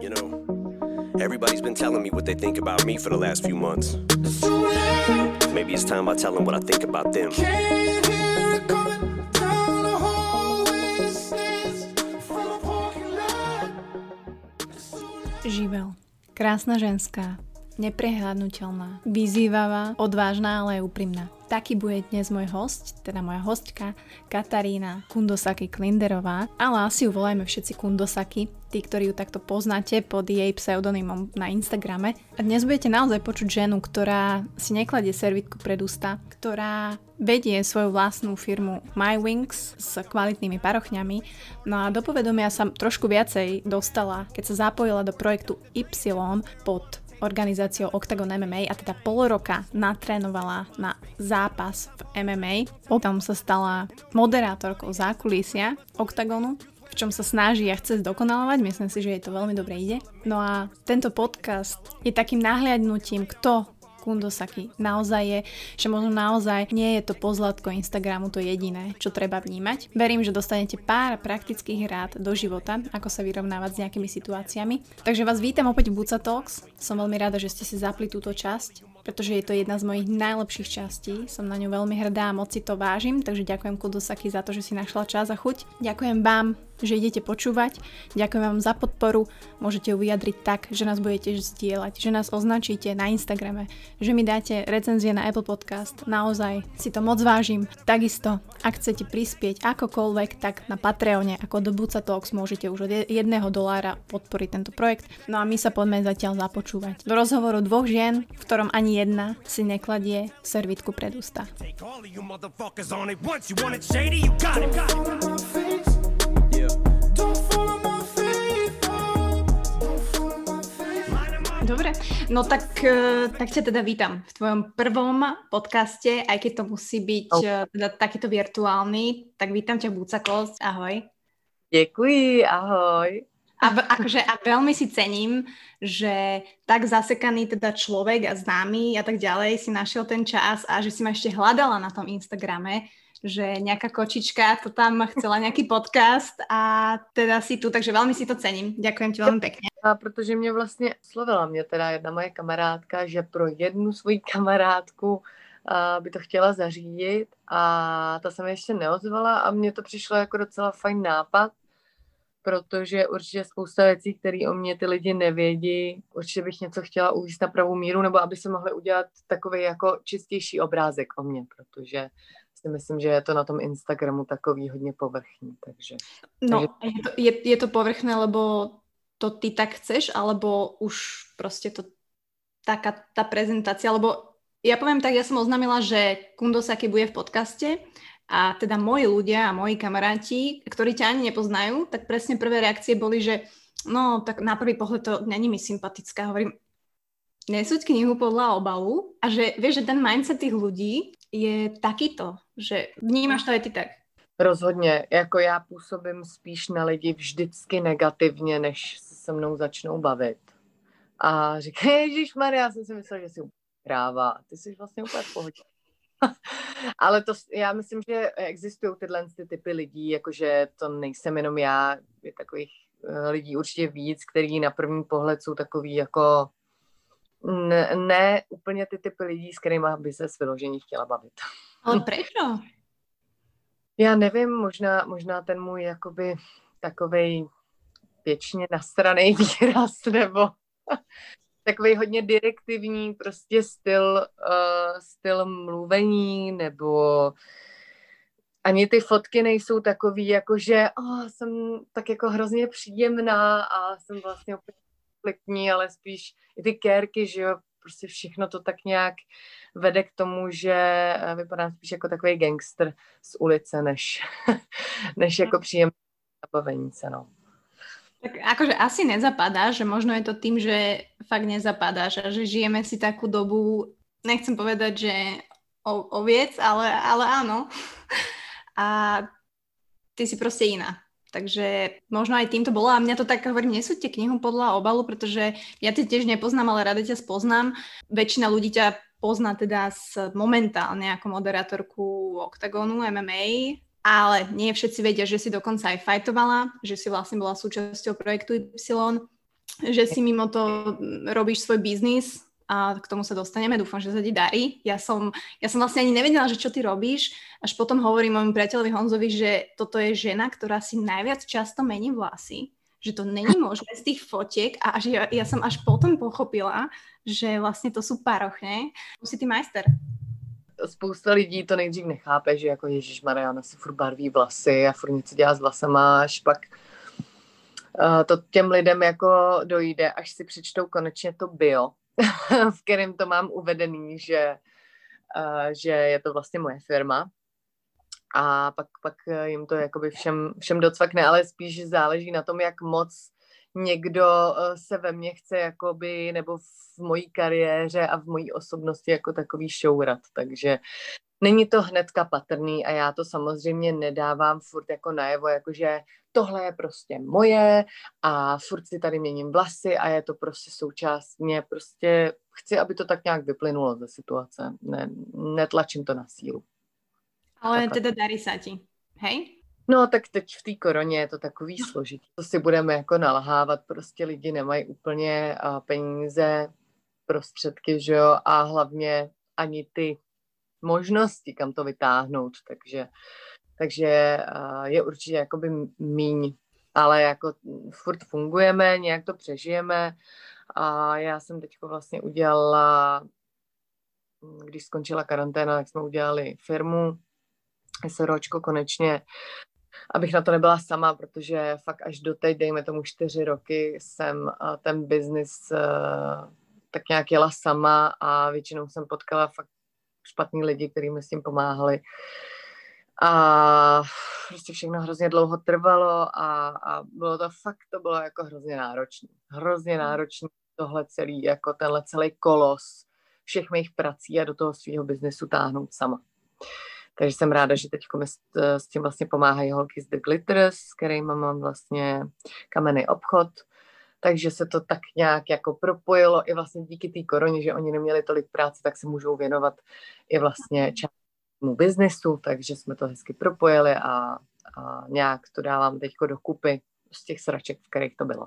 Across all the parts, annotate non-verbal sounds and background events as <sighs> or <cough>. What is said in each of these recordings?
You know, everybody's been telling me what they think about me for the last few months. Maybe it's time I tell them what I think about them. Živel. Krásna ženská. Neprehľadnutelná. Vyzývavá, odvážna, ale aj úprimná. Taký bude dnes môj host, teda moja hostka Katarína Kundosaki Klinderová, ale asi ju volajme všetci Kundosaki, tí, ktorí ju takto poznáte pod jej pseudonymom na Instagrame. A dnes budete naozaj počuť ženu, ktorá si nekladie servitku pred ústa, ktorá vedie svoju vlastnú firmu My Wings s kvalitnými parochňami. No a do povedomia sa trošku viacej dostala, keď sa zapojila do projektu Y pod organizáciou Octagon MMA a teda pol roka natrénovala na zápas v MMA. Potom sa stala moderátorkou zákulisia Octagonu v čom sa snaží a chce zdokonalovať. Myslím si, že jej to veľmi dobre ide. No a tento podcast je takým nahliadnutím, kto Kundosaki naozaj je, že možno naozaj nie je to pozlatko Instagramu to jediné, čo treba vnímať. Verím, že dostanete pár praktických rád do života, ako sa vyrovnávať s nejakými situáciami. Takže vás vítam opäť v Buca Talks. Som veľmi rada, že ste si zapli túto časť pretože je to jedna z mojich najlepších častí. Som na ňu veľmi hrdá a moc si to vážim, takže ďakujem Kudosaki za to, že si našla čas a chuť. Ďakujem vám že idete počúvať. Ďakujem vám za podporu. Môžete ju vyjadriť tak, že nás budete zdieľať, že nás označíte na Instagrame, že mi dáte recenzie na Apple Podcast. Naozaj si to moc vážim. Takisto, ak chcete prispieť akokoľvek, tak na Patreone ako do Buca Talks môžete už od jedného dolára podporiť tento projekt. No a my sa poďme zatiaľ započúvať. Do rozhovoru dvoch žien, v ktorom ani jedna si nekladie servitku pred ústa. Take all of you motherfuckers on it once. You want it shady, you got it. Got it. Dobre, no tak, e, tak ťa teda vítam v tvojom prvom podcaste, aj keď to musí byť oh. teda takýto virtuálny, tak vítam ťa Bucakos, ahoj. Děkuji, ahoj. A, akože, a veľmi si cením, že tak zasekaný teda človek a známy a tak ďalej si našiel ten čas a že si ma ešte hľadala na tom Instagrame, že nejaká kočička to tam chcela nejaký podcast a teda si tu, takže veľmi si to cením. Ďakujem ti veľmi pekne. A protože mě vlastně slovila mě teda jedna moje kamarádka, že pro jednu svoji kamarádku by to chtěla zařídit a ta se mi ještě neozvala a mně to přišlo jako docela fajn nápad, protože určitě spousta věcí, které o mě ty lidi nevědí, určitě bych něco chtěla uvíct na pravou míru, nebo aby se mohli udělat takový jako čistější obrázek o mě, protože si myslím, že je to na tom Instagramu takový hodně povrchní. Takže, no, takže... Je, to, je, je to povrchné, lebo to ty tak chceš, alebo už prostě to taká tá prezentácia, lebo ja poviem tak, ja som oznámila, že Kundosaki bude v podcaste a teda moji ľudia a moji kamaráti, ktorí ťa ani nepoznajú, tak presne prvé reakcie boli, že no, tak na prvý pohľad to není mi sympatická. Hovorím, nesúď knihu podľa obalu a že vieš, že ten mindset tých ľudí je takýto, že vnímáš to aj ty tak. Rozhodně, jako já působím spíš na lidi vždycky negativně, než se se mnou začnou bavit. A říká, <laughs> Ježíš Maria, já jsem si myslela, že jsi kráva, ty jsi vlastně úplně v pohodě. <laughs> Ale to, já myslím, že existují tyhle ty typy lidí, jakože to nejsem jenom já, je takových eh, lidí určitě víc, který na první pohled jsou takový jako ne, ne úplně ty typy lidí, s kterými by se vyložení chtěla bavit. Ale proč? Já nevím, možná, možná ten můj jakoby takovej věčně nasraný <laughs> výraz, nebo <laughs> takový hodně direktivní prostě styl, uh, styl mluvení, nebo ani ty fotky nejsou takový, jako že oh, jsem tak jako hrozně příjemná a jsem vlastně úplně ale spíš i ty kérky, že jo, prostě všechno to tak nějak vede k tomu, že eh, vypadá spíš jako takový gangster z ulice, než, <laughs> než jako příjemný zabavení se, no. Tak akože asi nezapadáš, že možno je to tým, že fakt nezapadáš a že žijeme si takú dobu, nechcem povedať, že o, oviec, ale, ale áno. <laughs> A ty si proste iná. Takže možno aj týmto bolo. A mňa to tak hovorím, nesúďte knihu podľa obalu, pretože ja ťa tiež nepoznám, ale rada ťa spoznám. Väčšina ľudí ťa pozná teda z momentálne ako moderátorku Octagonu MMA, ale nie všetci vedia, že si dokonca aj fajtovala, že si vlastne bola súčasťou projektu Y že si mimo to robíš svoj biznis a k tomu sa dostaneme, dúfam, že sa ti darí. Ja som, ja som vlastne ani nevedela, že čo ty robíš, až potom hovorím môjmu priateľovi Honzovi, že toto je žena, ktorá si najviac často mení vlasy, že to není <laughs> možné z tých fotiek a až ja, ja som až potom pochopila, že vlastně to sú parochne. Si ty majster. Spousta lidí to nejdřív nechápe, že jako Ježíš Mariana si furt barví vlasy a furt něco dělá s vlasama, až pak uh, to těm lidem jako dojde, až si přečtou konečně to bio, <laughs> v kterém to mám uvedený, že, uh, že je to vlastně moje firma. A pak, pak jim to jakoby všem, všem docvakne, ale spíš záleží na tom, jak moc někdo uh, se ve mně chce jakoby, nebo v mojí kariéře a v mojí osobnosti jako takový šourat. Takže není to hnedka patrný a já to samozřejmě nedávám furt jako najevo, jakože tohle je prostě moje a furt si tady měním vlasy a je to prostě součást mě, prostě chci, aby to tak nějak vyplynulo ze situace, ne, netlačím to na sílu. Ale Takhle. teda darí sa ti, hej? No tak teď v té koroně je to takový no. složitý. To si budeme jako nalhávat, prostě lidi nemají úplně peníze, prostředky, že jo, a hlavně ani ty možnosti, kam to vytáhnout, takže, takže je určitě jakoby míň, ale jako furt fungujeme, nějak to přežijeme a já jsem teď vlastně udělala, když skončila karanténa, tak jsme udělali firmu, SROčko konečně, abych na to nebyla sama, protože fakt až do teď, dejme tomu čtyři roky, jsem ten biznis tak nějak jela sama a většinou jsem potkala fakt špatný lidi, kteří mi s tím pomáhali. A prostě všechno hrozně dlouho trvalo a, a bylo to fakt, to bylo jako hrozně náročné. Hrozně hmm. náročné tohle celý, jako tenhle celý kolos všech mých prací a do toho svého biznesu táhnout sama. Takže jsem ráda, že teď s, s tím vlastně pomáhají holky z The Glitters, s kterými mám vlastně kamenný obchod takže se to tak nějak jako propojilo i vlastně díky té koroně, že oni neměli tolik práce, tak se můžou věnovat i vlastně částmu biznesu, takže jsme to hezky propojili a, a nějak to dávám teďko dokupy z těch sraček, v kterých to bylo.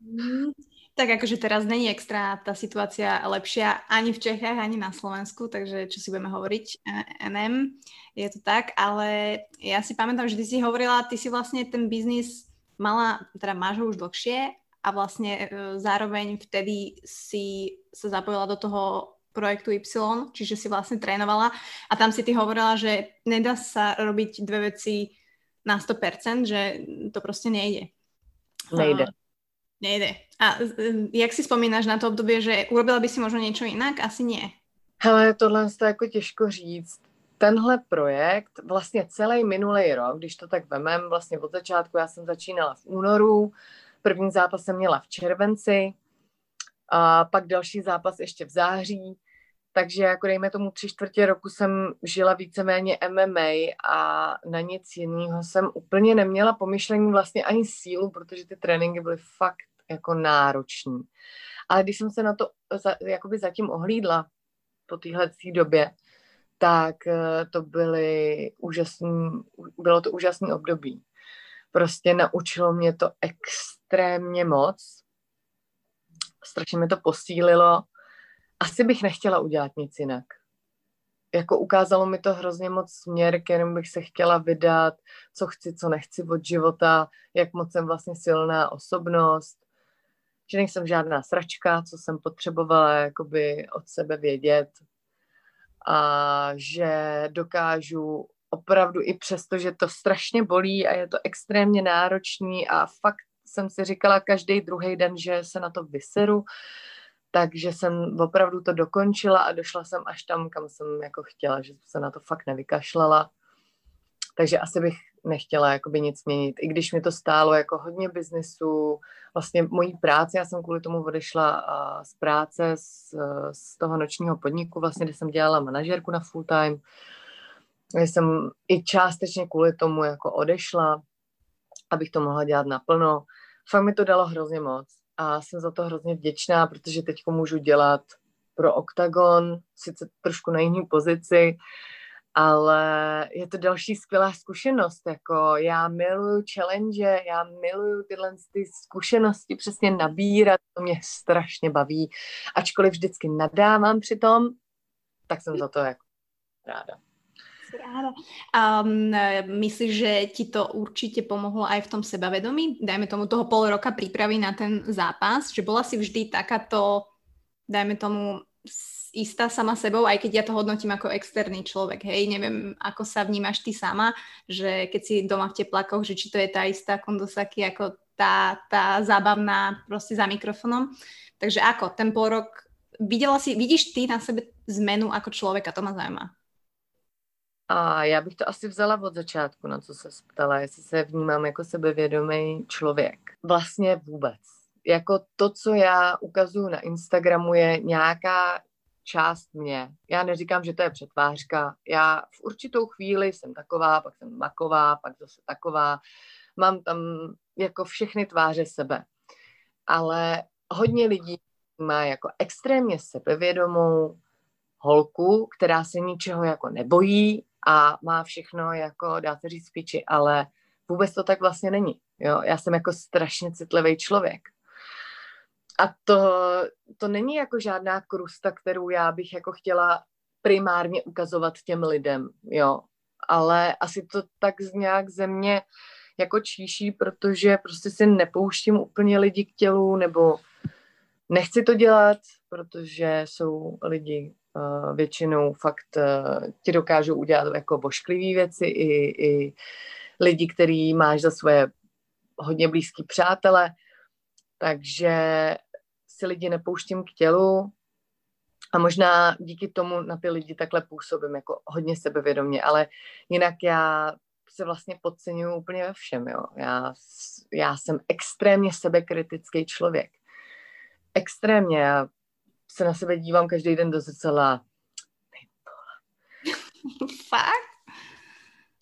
Mm, tak akože teraz není extra tá situácia lepšia ani v Čechách, ani na Slovensku, takže čo si budeme hovoriť, NM, je to tak, ale ja si pamätám, že ty si hovorila, ty si vlastne ten biznis mala, teda máš ho už dlhšie a vlastne e, zároveň vtedy si sa zapojila do toho projektu Y, čiže si vlastne trénovala a tam si ty hovorila, že nedá sa robiť dve veci na 100%, že to prostě nejde. Nejde. Nejde. A jak si vzpomínáš na to období, že urobila by si možno něco jinak? Asi nie. Hele, tohle je jako těžko říct tenhle projekt, vlastně celý minulý rok, když to tak vemem, vlastně od začátku, já jsem začínala v únoru, první zápas jsem měla v červenci, a pak další zápas ještě v září, takže jako dejme tomu tři čtvrtě roku jsem žila víceméně MMA a na nic jiného jsem úplně neměla pomyšlení vlastně ani sílu, protože ty tréninky byly fakt jako nároční. Ale když jsem se na to za, jakoby zatím ohlídla po téhle době, tak eh, to byly úžasný, bylo to úžasný období. Prostě naučilo mě to extrémně moc. Strašně mě to posílilo. Asi bych nechtěla udělat nic jinak. Jako ukázalo mi to hrozně moc směr, kterým bych se chtěla vydat, co chci, co nechci od života, jak moc jsem vlastně silná osobnost, že nejsem žádná sračka, co jsem potřebovala jakoby od sebe vědět, a že dokážu opravdu i přesto, že to strašně bolí a je to extrémně náročný a fakt jsem si říkala každý druhý den, že se na to vyseru, takže jsem opravdu to dokončila a došla jsem až tam, kam jsem jako chtěla, že se na to fakt nevykašlala. Takže asi bych nechtěla jakoby nic měnit, i když mi to stálo jako hodně biznesu, vlastně mojí práci, já jsem kvůli tomu odešla z práce z, z toho nočního podniku, vlastně, kde jsem dělala manažerku na full time, kde jsem i částečně kvůli tomu jako odešla, abych to mohla dělat naplno. Fakt mi to dalo hrozně moc a jsem za to hrozně vděčná, protože teď můžu dělat pro Octagon, sice trošku na jiný pozici, ale je to další skvělá zkušenost, jako já miluju challenge, já miluju tyhle ty zkušenosti přesně nabírat, to mě strašně baví, ačkoliv vždycky nadávám při tom, tak jsem za to jako ráda. Ráda. Um, myslíš, že ti to určitě pomohlo aj v tom sebavedomí? Dajme tomu toho pol roka prípravy na ten zápas, že bola si vždy takáto, dajme tomu, istá sama sebou, aj keď ja to hodnotím ako externý človek, hej, neviem, ako sa vnímaš ty sama, že keď si doma v teplakoch, že či to je tá istá Kondosaki ako tá, tá zábavná prostě za mikrofonom. Takže ako, ten pol rok, viděla si, vidíš ty na sebe zmenu jako člověka, to má zajímá. A já bych to asi vzala od začátku, na co se ptala, jestli se vnímám jako sebevědomý člověk. Vlastně vůbec. Jako to, co já ukazuju na Instagramu, je nějaká část mě. Já neříkám, že to je přetvářka. Já v určitou chvíli jsem taková, pak jsem maková, pak zase taková. Mám tam jako všechny tváře sebe. Ale hodně lidí má jako extrémně sebevědomou holku, která se ničeho jako nebojí a má všechno jako, dá se říct, piči, ale vůbec to tak vlastně není. Jo? Já jsem jako strašně citlivý člověk. A to, to není jako žádná krusta, kterou já bych jako chtěla primárně ukazovat těm lidem, jo. Ale asi to tak z nějak ze mě jako číší, protože prostě si nepouštím úplně lidi k tělu, nebo nechci to dělat, protože jsou lidi uh, většinou fakt uh, ti dokážou udělat jako bošklivý věci i, i lidi, který máš za svoje hodně blízký přátele, takže si lidi nepouštím k tělu a možná díky tomu na ty lidi takhle působím jako hodně sebevědomě, ale jinak já se vlastně podceňuji úplně ve všem, jo. Já, já jsem extrémně sebekritický člověk. Extrémně. Já se na sebe dívám každý den do zrcadla. Fakt?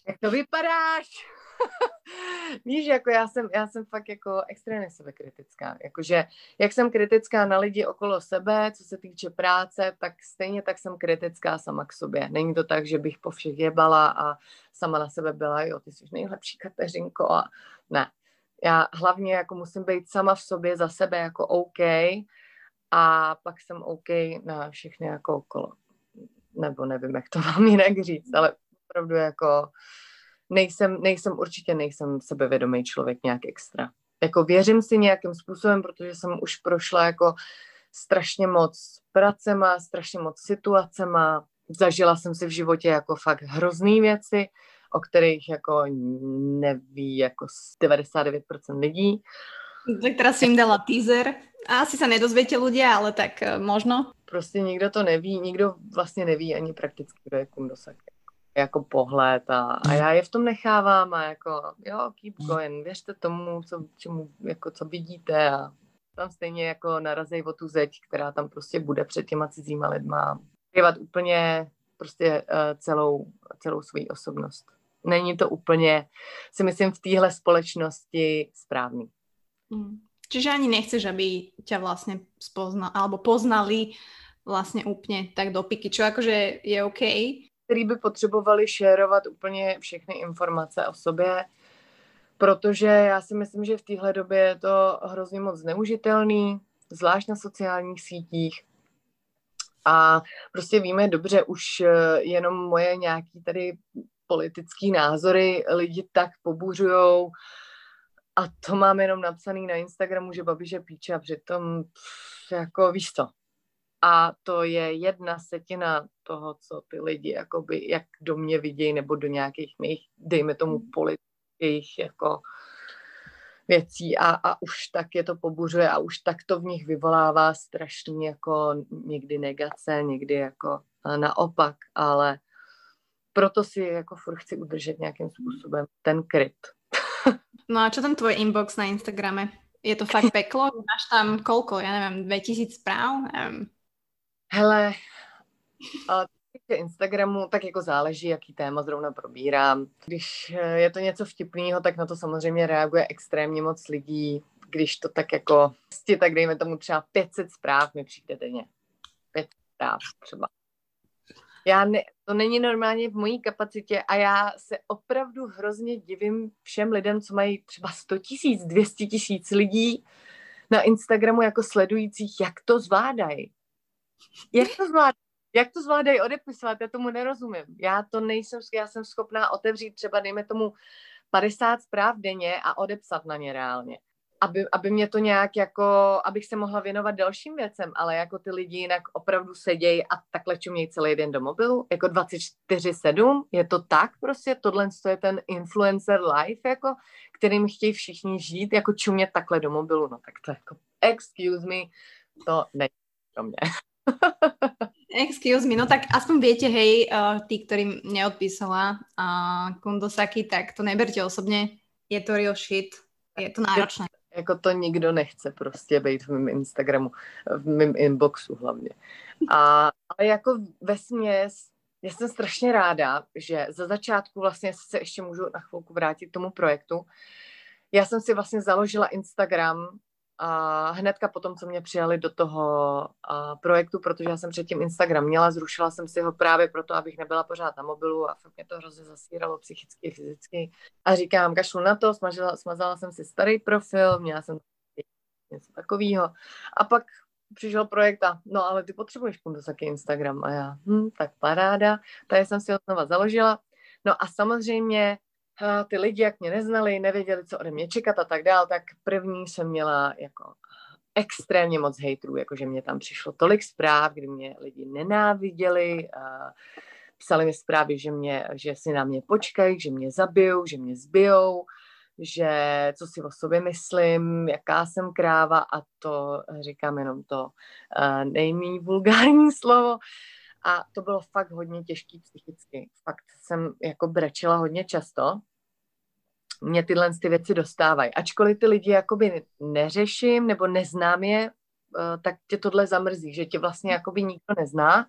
Jak to vypadáš? <laughs> Víš, jako já jsem, já jsem fakt jako extrémně sebekritická. Jakože, jak jsem kritická na lidi okolo sebe, co se týče práce, tak stejně tak jsem kritická sama k sobě. Není to tak, že bych po všech jebala a sama na sebe byla, jo, ty jsi nejlepší Kateřinko a ne. Já hlavně jako musím být sama v sobě za sebe jako OK a pak jsem OK na všechny jako okolo. Nebo nevím, jak to mám jinak říct, ale opravdu jako nejsem, nejsem určitě nejsem sebevědomý člověk nějak extra. Jako věřím si nějakým způsobem, protože jsem už prošla jako strašně moc pracema, strašně moc situacema, zažila jsem si v životě jako fakt hrozný věci, o kterých jako neví jako 99% lidí. Tak teraz si jim dala teaser. A asi se nedozvětě ľudia, ale tak eh, možno. Prostě nikdo to neví, nikdo vlastně neví ani prakticky, kdo je Kundosaki jako pohled a, a já je v tom nechávám a jako jo, keep going, věřte tomu, co, čemu, jako, co vidíte a tam stejně jako narazej o tu zeď, která tam prostě bude před těma cizíma lidma. Skrývat úplně prostě uh, celou, celou svou osobnost. Není to úplně, si myslím, v téhle společnosti správný. Hmm. Čiže ani nechceš, aby tě vlastně spoznal, alebo poznali vlastně úplně tak do piky, čo akože je OK, který by potřebovali šérovat úplně všechny informace o sobě, protože já si myslím, že v téhle době je to hrozně moc zneužitelný, zvlášť na sociálních sítích. A prostě víme dobře, už eh, jenom moje nějaký tady politický názory lidi tak pobuřujou a to mám jenom napsaný na Instagramu, že Babiše píče a přitom jako víš co, a to je jedna setina toho, co ty lidi jakoby, jak do mě vidějí, nebo do nějakých mých, dejme tomu, hmm. politických jako věcí a, a už tak je to pobuřuje a už tak to v nich vyvolává strašně jako někdy negace, někdy jako naopak, ale proto si jako furt chci udržet nějakým způsobem ten kryt. <laughs> no a čo ten tvoj inbox na Instagrame? Je to fakt <laughs> peklo? Máš tam kolko, já nevím, 2000 zpráv? Nevím. Hele, Instagramu, tak jako záleží, jaký téma zrovna probírám. Když eh, je to něco vtipného, tak na to samozřejmě reaguje extrémně moc lidí. Když to tak jako, tak dejme tomu třeba 500 zpráv mi přijde denně. 500 zpráv třeba. Já ne, to není normálně v mojí kapacitě a já se opravdu hrozně divím všem lidem, co mají třeba 100 tisíc, 200 tisíc lidí na Instagramu jako sledujících, jak to zvládají. Jak to zvládají? Jak to zvládají odepisovat? Já tomu nerozumím. Já to nejsem, já jsem schopná otevřít třeba, dejme tomu, 50 zpráv denně a odepsat na ně reálně aby, aby mě to nějak jako, abych se mohla věnovat dalším věcem, ale jako ty lidi jinak opravdu sedějí a takhle čumějí celý den do mobilu, jako 24-7, je to tak prostě, tohle je ten influencer life, jako, kterým chtějí všichni žít, jako čumět takhle do mobilu, no tak to jako, excuse me, to není pro mě. <laughs> Excuse me, no tak aspoň viete, hej, uh, tí, ktorým neodpísala uh, Kundosaki, tak to neberte osobne, je to real shit, je to náročné. Jako to nikdo nechce prostě být v mém Instagramu, v mém inboxu hlavně. A, ale jako ve směs, já jsem strašně ráda, že za začátku vlastně se ještě můžu na chvilku vrátit k tomu projektu. Já jsem si vlastně založila Instagram a hnedka potom, co mě přijali do toho a, projektu, protože já jsem předtím Instagram měla, zrušila jsem si ho právě proto, abych nebyla pořád na mobilu a fakt mě to hrozně zasíralo psychicky, fyzicky. A říkám, kašlu na to, smažila, smazala jsem si starý profil, měla jsem něco takového. A pak přišel projekt a no ale ty potřebuješ taky Instagram a já, hm, tak paráda, tady jsem si ho znova založila. No a samozřejmě a ty lidi, jak mě neznali, nevěděli, co ode mě čekat a tak dál, tak první jsem měla jako extrémně moc hejtrů, jakože mě tam přišlo tolik zpráv, kdy mě lidi nenáviděli, a psali mi zprávy, že, mě, že si na mě počkají, že mě zabijou, že mě zbijou, že co si o sobě myslím, jaká jsem kráva a to říkám jenom to uh, nejmí vulgární <laughs> slovo. A to bylo fakt hodně těžký psychicky. Fakt jsem jako brečela hodně často. Mě tyhle ty věci dostávají. Ačkoliv ty lidi jakoby neřeším nebo neznám je, eh, tak tě tohle zamrzí, že tě vlastně jakoby nikdo nezná,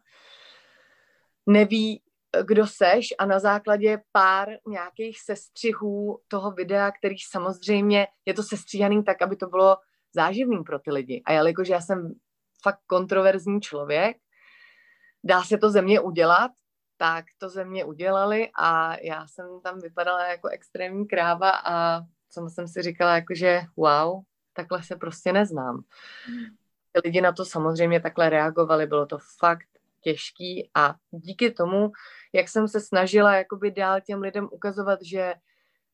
neví, kdo seš a na základě pár nějakých sestřihů toho videa, který samozřejmě je to sestříhaný tak, aby to bylo záživný pro ty lidi. A jelikož já jsem fakt kontroverzní člověk, dá se to ze mě udělat, tak to ze mě udělali a já jsem tam vypadala jako extrémní kráva a co jsem si říkala, jakože wow, takhle se prostě neznám. Lidi na to samozřejmě takhle reagovali, bylo to fakt těžký a díky tomu, jak jsem se snažila jakoby dál těm lidem ukazovat, že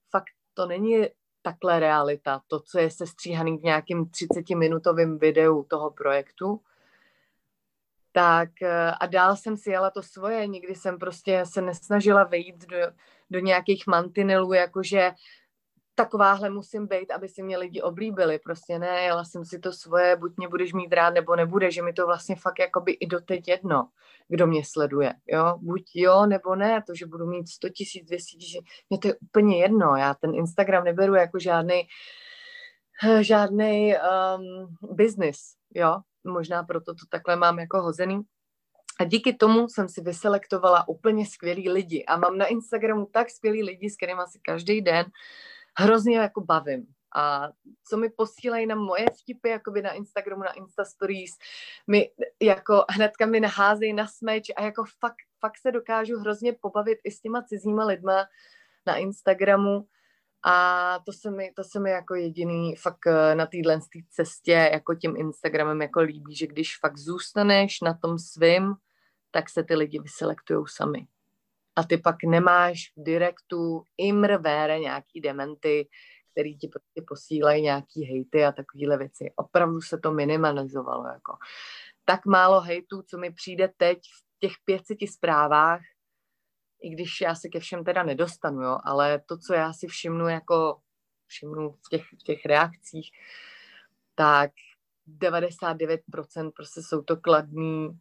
fakt to není takhle realita, to, co je sestříhaný v nějakým 30-minutovém videu toho projektu, tak eh, a dál jsem si jela to svoje, nikdy jsem prostě se nesnažila vejít do, do nějakých mantinelů, jakože takováhle musím být, aby si mě lidi oblíbili. Prostě ne, jela jsem si to svoje, buď mě budeš mít rád, nebo nebude, že mi to vlastně fakt jakoby i doteď jedno, kdo mě sleduje, jo. Buď jo, nebo ne, to, že budu mít 100 tisíc, 200 tisíc, mě to je úplně jedno. Já ten Instagram neberu jako žádný žádný um, business, jo možná proto to takhle mám jako hozený. A díky tomu jsem si vyselektovala úplně skvělý lidi. A mám na Instagramu tak skvělý lidi, s kterými si každý den hrozně jako bavím. A co mi posílají na moje vtipy, jakoby na Instagramu, na Insta Stories, mi jako hnedka mi naházejí na smeč a jako fakt, fakt se dokážu hrozně pobavit i s těma cizíma lidma na Instagramu a to se mi, to se mi jako jediný fakt eh, na téhle cestě jako tím Instagramem jako líbí, že když fakt zůstaneš na tom svým, tak se ty lidi vyselektují sami. A ty pak nemáš v direktu imrvére nějaký dementy, který ti prostě posílají nějaký hejty a takovéhle věci. Opravdu se to minimalizovalo. Jako. Tak málo hejtů, co mi přijde teď v těch 500 zprávách, i když já se ke všem teda nedostanu, jo, ale to, co já si všimnu jako všimnu v těch, v těch reakcích, tak 99% prostě jsou to kladný,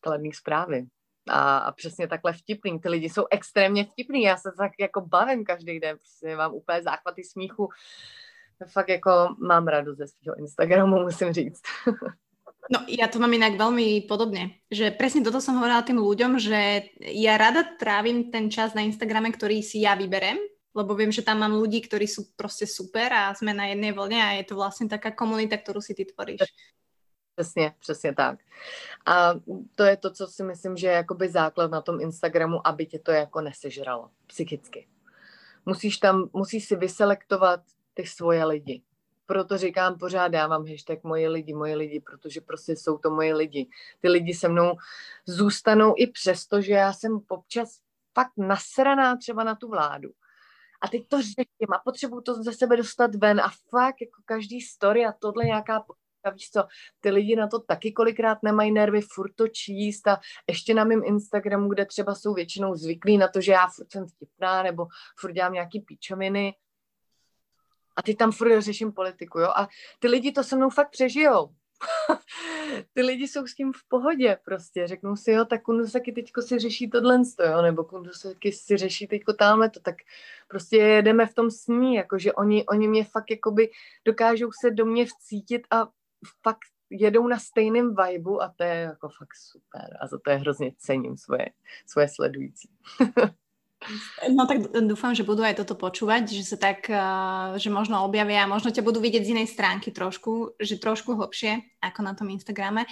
kladný zprávy. A, a přesně takhle vtipný. Ty lidi jsou extrémně vtipný. Já se tak jako bavím každý den. Prostě mám úplně záchvaty smíchu. Fakt jako mám radost ze svého Instagramu, <laughs> musím říct. No ja to mám inak veľmi podobne, že presne toto som hovorila tým ľuďom, že ja rada trávim ten čas na Instagrame, ktorý si ja vyberem, lebo viem, že tam mám ľudí, ktorí sú proste super a sme na jednej vlne a je to vlastne taká komunita, ktorú si ty tvoríš. Přesně, přesně tak. A to je to, co si myslím, že je jakoby základ na tom Instagramu, aby tě to jako nesežralo psychicky. Musíš tam, musíš si vyselektovat ty svoje lidi. Proto říkám pořád, dávám hashtag moje lidi, moje lidi, protože prostě jsou to moje lidi. Ty lidi se mnou zůstanou i přesto, že já jsem občas fakt nasraná třeba na tu vládu. A teď to řeším a potřebuju to ze sebe dostat ven a fakt jako každý story a tohle nějaká a víš co, ty lidi na to taky kolikrát nemají nervy furt to číst a ještě na mém Instagramu, kde třeba jsou většinou zvyklí na to, že já furt jsem vtipná nebo furt dělám nějaký píčoviny a ty tam furt řeším politiku, jo, a ty lidi to se mnou fakt přežijou. <laughs> ty lidi jsou s tím v pohodě prostě, řeknou si, jo, tak Kundusaky teďko si řeší tohle, jo, nebo Kundusaky si řeší teďko tamhle to, tak prostě jedeme v tom sní, jakože oni, oni mě fakt jakoby dokážou se do mě vcítit a fakt jedou na stejném vibu a to je jako fakt super a za to je hrozně cením svoje, svoje sledující. <laughs> No tak dúfam, že budú aj toto počúvať, že sa tak, že možno objavia, možno ťa budú vidieť z inej stránky trošku, že trošku hlbšie ako na tom Instagrame.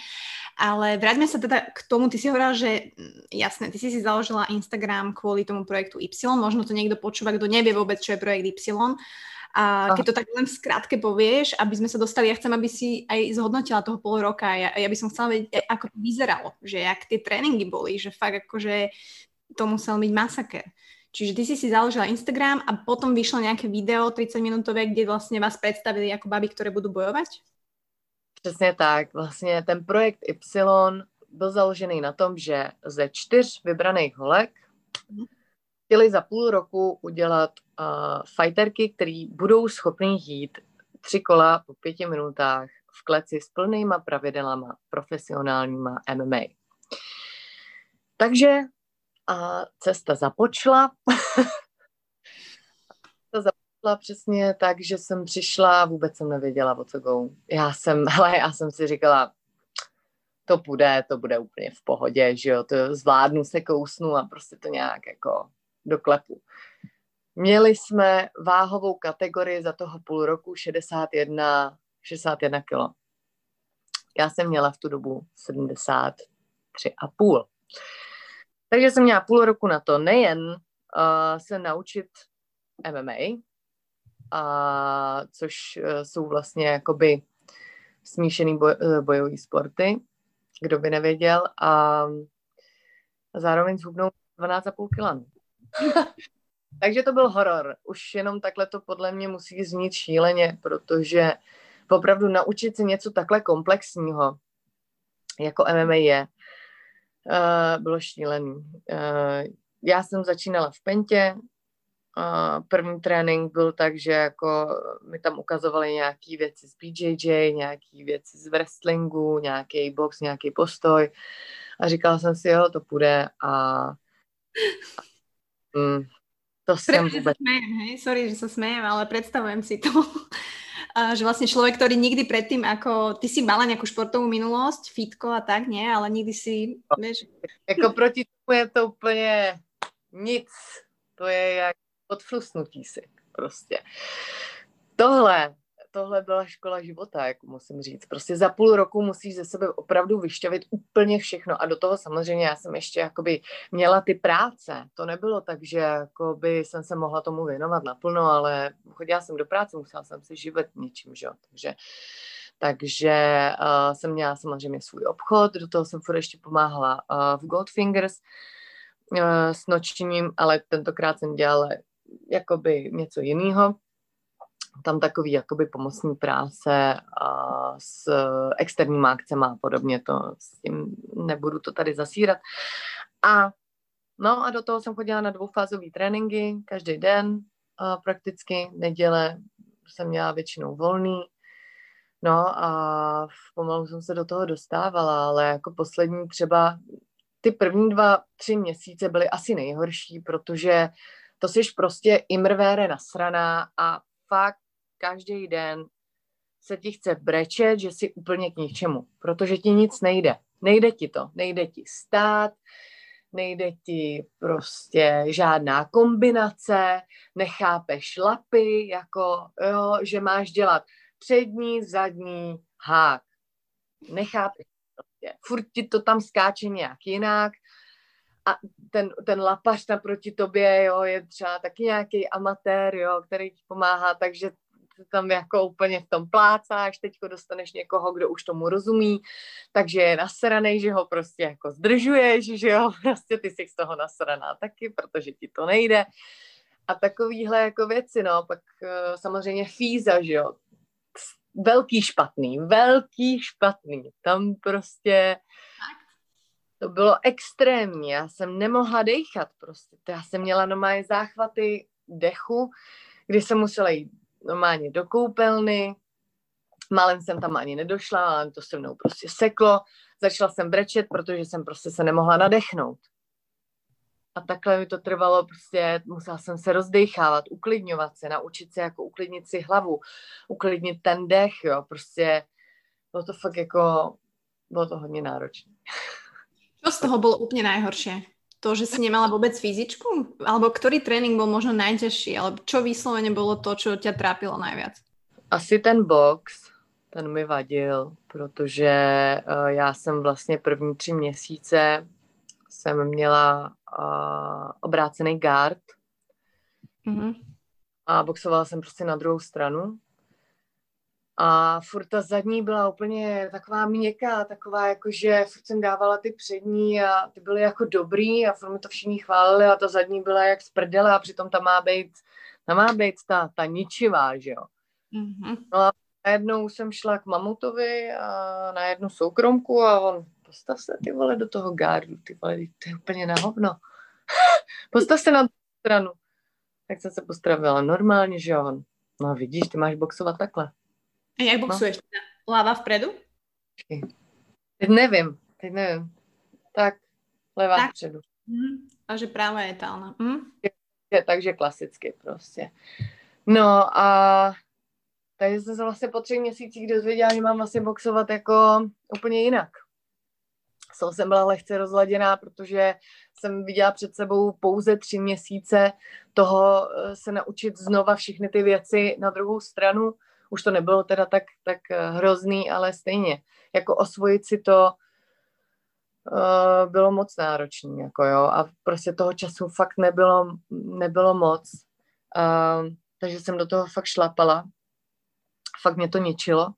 Ale vráťme sa teda k tomu, ty si hovorila, že mm, jasné, ty si si založila Instagram kvôli tomu projektu Y, možno to niekto počúva, kto nevie vôbec, čo je projekt Y. A keď to tak len v skratke povieš, aby sme sa dostali, ja chcem, aby si aj zhodnotila toho pol roka. Ja, ja by som chcela vedieť, ako to vyzeralo, že jak tie tréningy boli, že fakt akože to musel byť masaker. Čiže ty si si založila Instagram a potom vyšlo nejaké video 30 minútové, kde vlastně vás predstavili jako baby, které budou bojovat? Přesně tak. Vlastně ten projekt Y byl založený na tom, že ze čtyř vybraných holek mhm. chtěli za půl roku udělat uh, fighterky, které budou schopný jít tři kola po pěti minutách v kleci s plnýma pravidelama profesionálníma MMA. Takže a cesta započla. <laughs> to započla přesně tak, že jsem přišla, vůbec jsem nevěděla, o co go. Já jsem, <laughs> hele, já jsem si říkala, to bude, to bude úplně v pohodě, že jo, to zvládnu se kousnu a prostě to nějak jako doklepu. Měli jsme váhovou kategorii za toho půl roku 61, 61 kilo. Já jsem měla v tu dobu 73,5. Takže jsem měla půl roku na to nejen uh, se naučit MMA, a, což uh, jsou vlastně jakoby smíšený boj, uh, bojový sporty, kdo by nevěděl, a, zároveň zhubnout 12,5 kg. <laughs> Takže to byl horor. Už jenom takhle to podle mě musí znít šíleně, protože opravdu naučit se něco takhle komplexního, jako MMA je, uh, bylo šílený. Uh, já jsem začínala v Pentě, uh, první trénink byl tak, že jako mi tam ukazovali nějaké věci z BJJ, nějaké věci z wrestlingu, nějaký box, nějaký postoj a říkala jsem si, jo, to půjde a, mm, to jsem vůbec... Smejem, hej? Sorry, že se smejem, ale představujem si to. A že vlastne človek, ktorý nikdy predtým, ako ty si mala nejakú športovú minulosť, fitko a tak, nie? Ale nikdy si, vieš... Jako proti tomu je to úplně nic. To je jak odflusnutí si prostě. Tohle tohle byla škola života, jako musím říct. Prostě za půl roku musíš ze sebe opravdu vyšťavit úplně všechno a do toho samozřejmě já jsem ještě jakoby měla ty práce. To nebylo tak, že jakoby jsem se mohla tomu věnovat naplno, ale chodila jsem do práce, musela jsem si živit něčím, že? takže takže uh, jsem měla samozřejmě svůj obchod, do toho jsem furt ještě pomáhala uh, v Goldfingers uh, s nočním, ale tentokrát jsem dělala jakoby něco jiného tam takový jakoby pomocní práce a s externíma akcemi a podobně, to s tím nebudu to tady zasírat. A no a do toho jsem chodila na dvoufázové tréninky každý den, a prakticky neděle jsem měla většinou volný, no a pomalu jsem se do toho dostávala, ale jako poslední třeba ty první dva, tři měsíce byly asi nejhorší, protože to jsi prostě imrvére nasraná a fakt každý den se ti chce brečet, že jsi úplně k ničemu, protože ti nic nejde. Nejde ti to, nejde ti stát, nejde ti prostě žádná kombinace, nechápeš lapy, jako jo, že máš dělat přední, zadní, hák. Nechápeš prostě. Furt ti to tam skáče nějak jinak a ten, ten lapař naproti tobě, jo, je třeba taky nějaký amatér, jo, který ti pomáhá, takže tam jako úplně v tom plácáš, teďko dostaneš někoho, kdo už tomu rozumí, takže je nasranej, že ho prostě jako zdržuješ, že jo, <laughs> prostě ty jsi z toho nasraná taky, protože ti to nejde. A takovýhle jako věci, no, pak uh, samozřejmě fíza, že jo, velký špatný, velký špatný, tam prostě to bylo extrémní, já jsem nemohla dechat prostě, já jsem měla normálně záchvaty dechu, kdy jsem musela jít normálně do koupelny, málem jsem tam ani nedošla, ale to se mnou prostě seklo, začala jsem brečet, protože jsem prostě se nemohla nadechnout. A takhle mi to trvalo, prostě musela jsem se rozdechávat, uklidňovat se, naučit se jako uklidnit si hlavu, uklidnit ten dech, jo, prostě bylo to fakt jako, bylo to hodně náročné. Co z toho bylo úplně nejhorší? To, že si nemala vůbec fyzičku? Alebo který trénink byl možno nejtěžší? Alebo čo vysloveně bylo to, čo tě trápilo nejvíc? Asi ten box, ten mi vadil, protože uh, já jsem vlastně první tři měsíce jsem měla uh, obrácený guard mm-hmm. a boxovala jsem prostě na druhou stranu. A furt ta zadní byla úplně taková měkká, taková jako, že furt jsem dávala ty přední a ty byly jako dobrý a furt mi to všichni chválili a ta zadní byla jak z prdele a přitom tam má být, tam má být ta, ta ničivá, že jo. Mm-hmm. No a najednou jsem šla k mamutovi a na jednu soukromku a on, postav se ty vole do toho gardu, ty vole, to je úplně na hovno. <laughs> postav se na tu stranu. Tak jsem se postravila normálně, že on, no vidíš, ty máš boxovat takhle. A jak no. boxuješ? No. Láva vpredu? Teď nevím, teď nevím. Tak, levá tak. vpředu. Mm. A že práva je tálna. Mm. takže klasicky prostě. No a takže jsem se vlastně po třech měsících dozvěděla, že mám vlastně boxovat jako úplně jinak. Jsem jsem byla lehce rozladěná, protože jsem viděla před sebou pouze tři měsíce toho eh, se naučit znova všechny ty věci na druhou stranu už to nebylo teda tak, tak eh, hrozný, ale stejně, jako osvojit si to uh, bylo moc náročné, jako jo, a prostě toho času fakt nebylo, nebylo moc, uh, takže jsem do toho fakt šlapala, fakt mě to ničilo,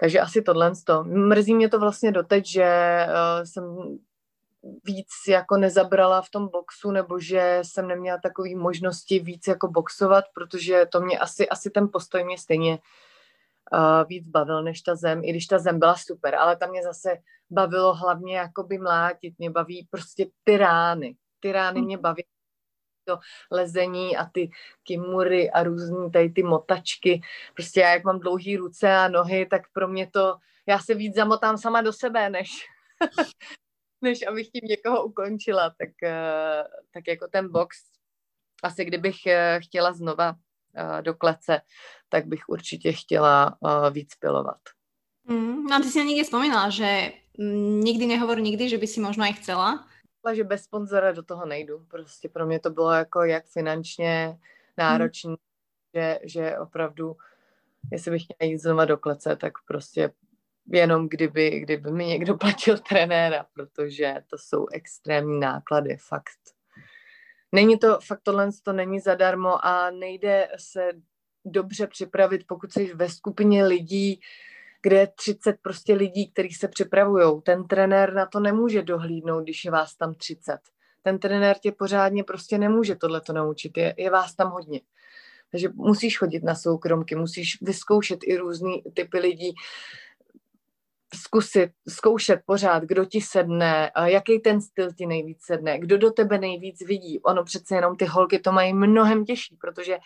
takže asi tohle to. Mrzí mě to vlastně doteď, že uh, jsem víc jako nezabrala v tom boxu, nebo že jsem neměla takové možnosti víc jako boxovat, protože to mě asi, asi ten postoj mě stejně uh, víc bavil než ta zem, i když ta zem byla super, ale tam mě zase bavilo hlavně jakoby mlátit, mě baví prostě ty rány, ty rány mě hmm. baví to lezení a ty kimury a různý tady ty motačky. Prostě já, jak mám dlouhý ruce a nohy, tak pro mě to, já se víc zamotám sama do sebe, než, než abych tím někoho ukončila, tak, eh, tak jako ten box, asi kdybych eh, chtěla znova eh, do klece, tak bych určitě chtěla víc pilovat. Mm, no ty si někdy vzpomínala, že nikdy nehovor nikdy, že by si možno i chcela. Že bez sponzora do toho nejdu. Prostě pro mě to bylo jako jak finančně náročné, mm. že, že opravdu, jestli bych chtěla jít znova do klece, tak prostě jenom kdyby, kdyby mi někdo <laughs> platil trenéra, protože to jsou extrémní náklady, fakt. Není to, fakt tohle to není zadarmo a nejde se dobře připravit, pokud jsi ve skupině lidí, kde je 30 prostě lidí, kteří se připravují. Ten trenér na to nemůže dohlídnout, když je vás tam 30. Ten trenér tě pořádně prostě nemůže tohle to naučit, je, je vás tam hodně. Takže musíš chodit na soukromky, musíš vyzkoušet i různý typy lidí, zkusit, zkoušet pořád, kdo ti sedne, jaký ten styl ti nejvíc sedne, kdo do tebe nejvíc vidí. Ono přece jenom ty holky to mají mnohem těžší, protože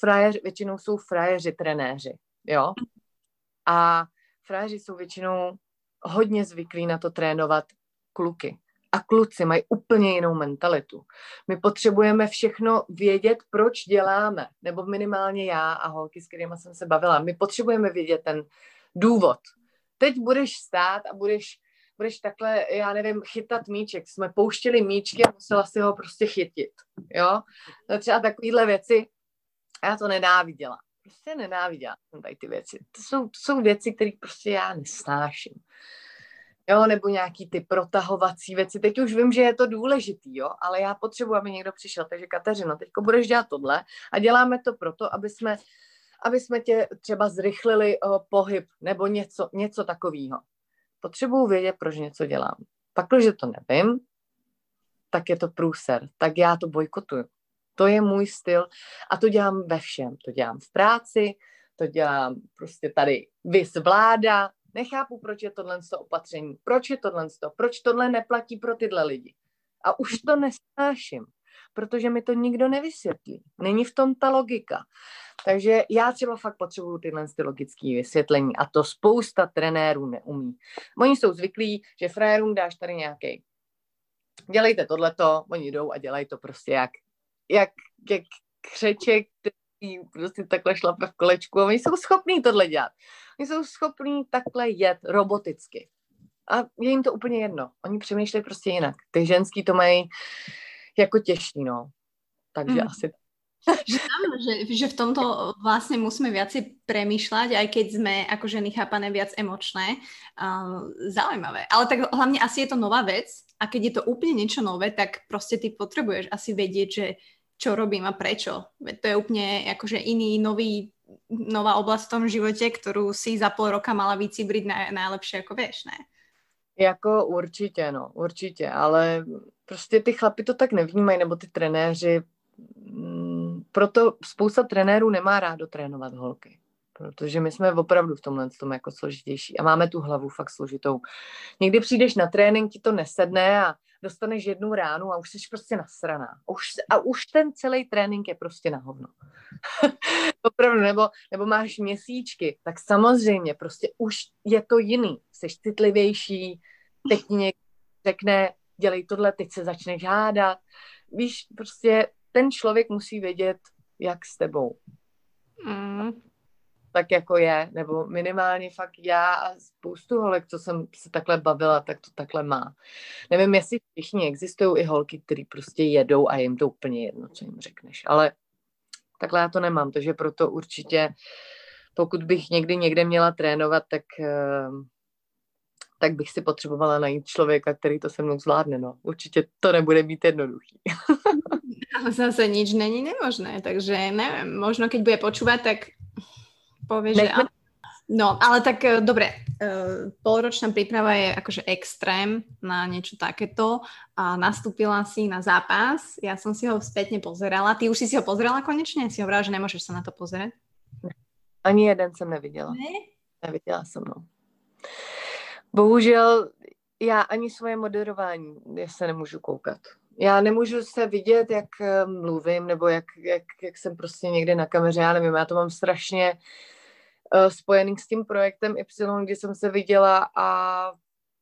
frajeři, většinou jsou frajeři trenéři, jo. A frajeři jsou většinou hodně zvyklí na to trénovat kluky. A kluci mají úplně jinou mentalitu. My potřebujeme všechno vědět, proč děláme, nebo minimálně já a holky, s kterými jsem se bavila. My potřebujeme vědět ten důvod, teď budeš stát a budeš, budeš takhle, já nevím, chytat míček. Jsme pouštěli míčky a musela si ho prostě chytit, jo. No třeba takovýhle věci, já to nenáviděla. prostě nenáviděla jsem tady ty věci. To jsou, to jsou věci, které prostě já nesnáším. Jo, nebo nějaký ty protahovací věci. Teď už vím, že je to důležitý, jo, ale já potřebuji, aby někdo přišel. Takže Kateřino, teďko budeš dělat tohle a děláme to proto, aby jsme, aby jsme tě třeba zrychlili pohyb nebo něco, něco takového. Potřebuji vědět, proč něco dělám. Pak, když to nevím, tak je to průser. Tak já to bojkotuju. To je můj styl a to dělám ve všem. To dělám v práci, to dělám prostě tady vys vláda. Nechápu, proč je tohle opatření, proč je tohle, proč tohle neplatí pro tyhle lidi. A už to nesnáším, protože mi to nikdo nevysvětlí. Není v tom ta logika. Takže já třeba fakt potřebuju tyhle ty logické vysvětlení a to spousta trenérů neumí. Oni jsou zvyklí, že frajerům dáš tady nějaký dělejte tohleto, oni jdou a dělají to prostě jak jak, jak křeček, který prostě takhle šlape v kolečku. A oni jsou schopní tohle dělat. Oni jsou schopní takhle jet roboticky. A je jim to úplně jedno. Oni přemýšlejí prostě jinak. Ty ženský to mají jako těžší, no. Takže mm. asi že, áno, že, že v tomto vlastne musíme viacej premýšľať, aj keď sme ako ženy chápané viac emočné. Uh, zaujímavé. Ale tak hlavne asi je to nová vec a keď je to úplne niečo nové, tak proste ty potrebuješ asi vedieť, že čo robím a prečo. Veď to je úplne akože iný, nový, nová oblasť v tom živote, ktorú si za pol roka mala vycibriť na, najlepšie, ako vieš, ne? Jako určitě, no, určitě, ale prostě ty chlapi to tak nevnímají, nebo ty trenéři. Mm, proto spousta trenérů nemá rádo trénovat holky, protože my jsme opravdu v tomhle tom jako složitější a máme tu hlavu fakt složitou. Někdy přijdeš na trénink, ti to nesedne a dostaneš jednu ránu a už jsi prostě nasraná. Už, a už ten celý trénink je prostě na hovno. <laughs> Opravdu, nebo, nebo máš měsíčky, tak samozřejmě prostě už je to jiný. Jsi citlivější, teď někdo řekne, dělej tohle, teď se začne žádat. Víš, prostě ten člověk musí vědět, jak s tebou. Mm tak jako je, nebo minimálně fakt já a spoustu holek, co jsem se takhle bavila, tak to takhle má. Nevím, jestli všichni existují i holky, které prostě jedou a jim to úplně jedno, co jim řekneš, ale takhle já to nemám, takže proto určitě, pokud bych někdy někde měla trénovat, tak ehm, tak bych si potřebovala najít člověka, který to se mnou zvládne. No. Určitě to nebude být jednoduchý. <laughs> Ale zase nič není nemožné, takže nevím, možno keď bude počúvať, tak povie, že áno. No, ale tak e, dobre, uh, polročná príprava je akože extrém na niečo takéto a nastúpila si na zápas, ja som si ho spätne pozerala. Ty už si si ho pozerala konečne? Si hovorila, že nemôžeš sa na to pozerať? Ani jeden jsem neviděla. Ne? Neviděla jsem, no. Bohužel já ani svoje moderování já se nemůžu koukat. Já nemůžu se vidět, jak e, mluvím, nebo jak, jak, jak jsem prostě někde na kameře, já nevím, já to mám strašně uh, spojený s tím projektem Y, kdy jsem se viděla a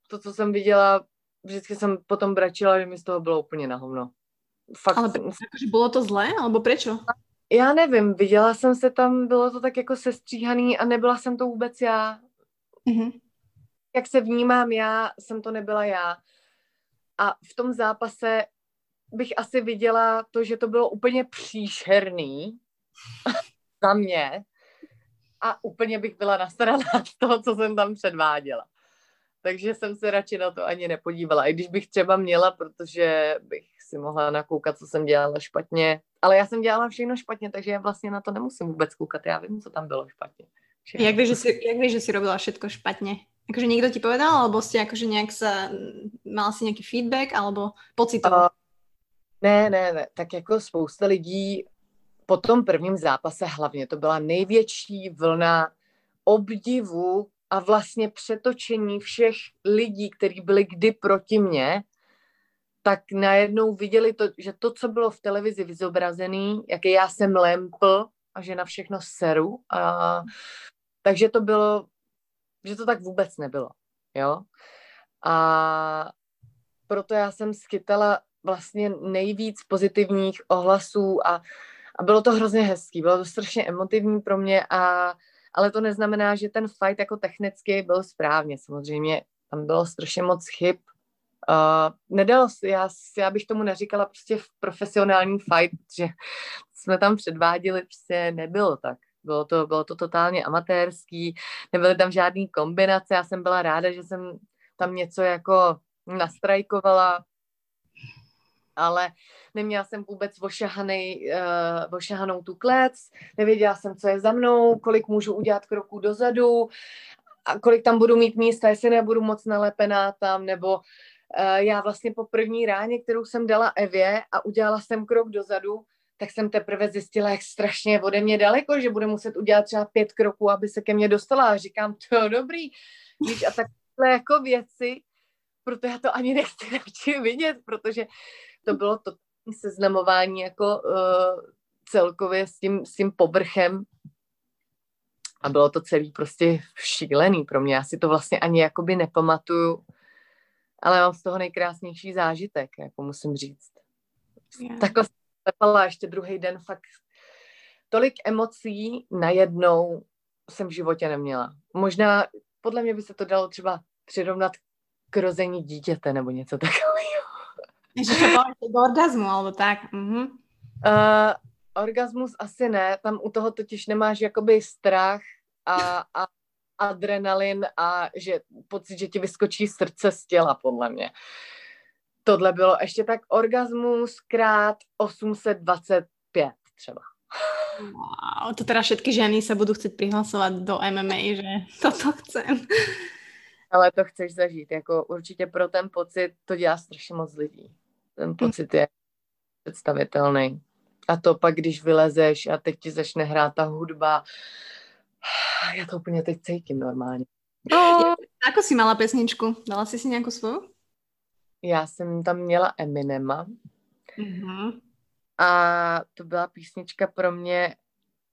to, co jsem viděla, vždycky jsem potom bračila, že mi z toho bylo úplně na hovno. Fakt. Ale jakože bylo to zlé, alebo prečo? Já nevím, viděla jsem se tam, bylo to tak jako sestříhaný a nebyla jsem to vůbec já. Mm-hmm. Jak se vnímám já, jsem to nebyla já. A v tom zápase bych asi viděla to, že to bylo úplně příšerný <laughs> za mě, a úplně bych byla nasraná z toho, co jsem tam předváděla. Takže jsem se radši na to ani nepodívala. I když bych třeba měla, protože bych si mohla nakoukat, co jsem dělala špatně. Ale já jsem dělala všechno špatně, takže já vlastně na to nemusím vůbec koukat. Já vím, co tam bylo špatně. Všechno. Jak víš, že si, jak víš, že si robila všetko špatně? Jakože někdo ti povedal, alebo si jakože nějak sa, mal si nějaký feedback, alebo pocitoval? Uh, ne, ne, ne. Tak jako spousta lidí po tom prvním zápase hlavně to byla největší vlna obdivu a vlastně přetočení všech lidí, kteří byli kdy proti mně, tak najednou viděli to, že to, co bylo v televizi vyzobrazený, jaký já jsem lempl a že na všechno seru. A, takže to bylo, že to tak vůbec nebylo. Jo? A proto já jsem schytala vlastně nejvíc pozitivních ohlasů a a bylo to hrozně hezký, bylo to strašně emotivní pro mě, a, ale to neznamená, že ten fight jako technicky byl správně. Samozřejmě tam bylo strašně moc chyb. Uh, nedalo se, já, já bych tomu neříkala prostě v profesionální fight, že jsme tam předváděli, prostě nebylo tak. Bylo to, bylo to totálně amatérský, nebyly tam žádný kombinace, já jsem byla ráda, že jsem tam něco jako nastrajkovala, ale neměla jsem vůbec ošahanej, uh, ošahanou tu klec, nevěděla jsem, co je za mnou, kolik můžu udělat kroků dozadu a kolik tam budu mít místa, jestli nebudu moc nalepená tam, nebo uh, já vlastně po první ráně, kterou jsem dala Evě a udělala jsem krok dozadu, tak jsem teprve zjistila, jak strašně ode mě daleko, že bude muset udělat třeba pět kroků, aby se ke mně dostala. A říkám, to dobrý. Víš, a takhle jako věci, proto já to ani nechci radši vidět, protože to bylo to seznamování jako uh, celkově s tím, s tím povrchem a bylo to celý prostě šílený pro mě. Já si to vlastně ani jakoby nepamatuju, ale mám z toho nejkrásnější zážitek, jako musím říct. Yeah. Takhle jsem ještě druhý den fakt tolik emocí najednou jsem v životě neměla. Možná, podle mě by se to dalo třeba přirovnat k rození dítěte nebo něco takového. Že to bylo do orgazmu, alebo tak. Uh-huh. Uh, orgasmus asi ne, tam u toho totiž nemáš jakoby strach a, a adrenalin a že pocit, že ti vyskočí srdce z těla, podle mě. Tohle bylo ještě tak orgasmus krát 825 třeba. Wow, to teda všetky ženy se budou chcet přihlasovat do MMA, že toto chcem. Ale to chceš zažít, jako určitě pro ten pocit to dělá strašně moc lidí. Ten pocit je představitelný. A to pak, když vylezeš a teď ti začne hrát ta hudba, <sighs> já to úplně teď cítím normálně. No, ako si mala pesničku? Dala si si nějakou svou? Já jsem tam měla Eminema. Mm-hmm. A to byla písnička pro mě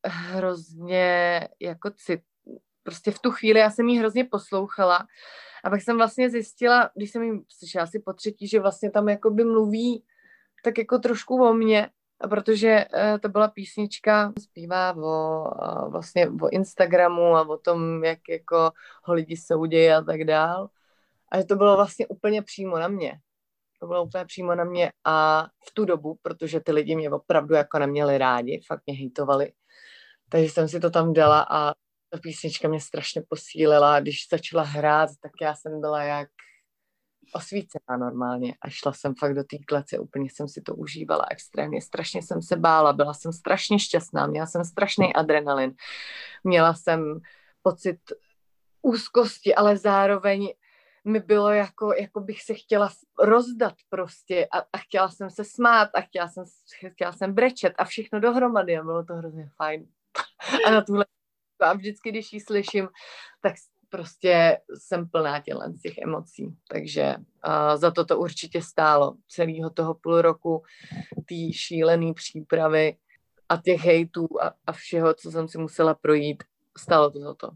hrozně jako cit. Prostě v tu chvíli já jsem ji hrozně poslouchala a pak jsem vlastně zjistila, když jsem ji slyšela asi po třetí, že vlastně tam jakoby mluví tak jako trošku o mně, protože uh, to byla písnička, zpívá o, uh, vlastně o Instagramu a o tom, jak jako ho lidi soudějí a tak dál. A že to bylo vlastně úplně přímo na mě. To bylo úplně přímo na mě a v tu dobu, protože ty lidi mě opravdu jako neměli rádi, fakt mě hejtovali. Takže jsem si to tam dala a ta písnička mě strašně posílila. Když začala hrát, tak já jsem byla jak osvícená normálně a šla jsem fakt do té klece, úplně jsem si to užívala extrémně, strašně jsem se bála, byla jsem strašně šťastná, měla jsem strašný adrenalin, měla jsem pocit úzkosti, ale zároveň mi bylo jako, jako bych se chtěla rozdat prostě a, a chtěla jsem se smát a chtěla jsem, chtěla jsem brečet a všechno dohromady a bylo to hrozně fajn. A na tuhle a vždycky, když ji slyším, tak prostě jsem plná tělen z těch emocí. Takže uh, za to to určitě stálo. Celého toho půl roku té šílené přípravy a těch hejtů a, a všeho, co jsem si musela projít, stálo to za to.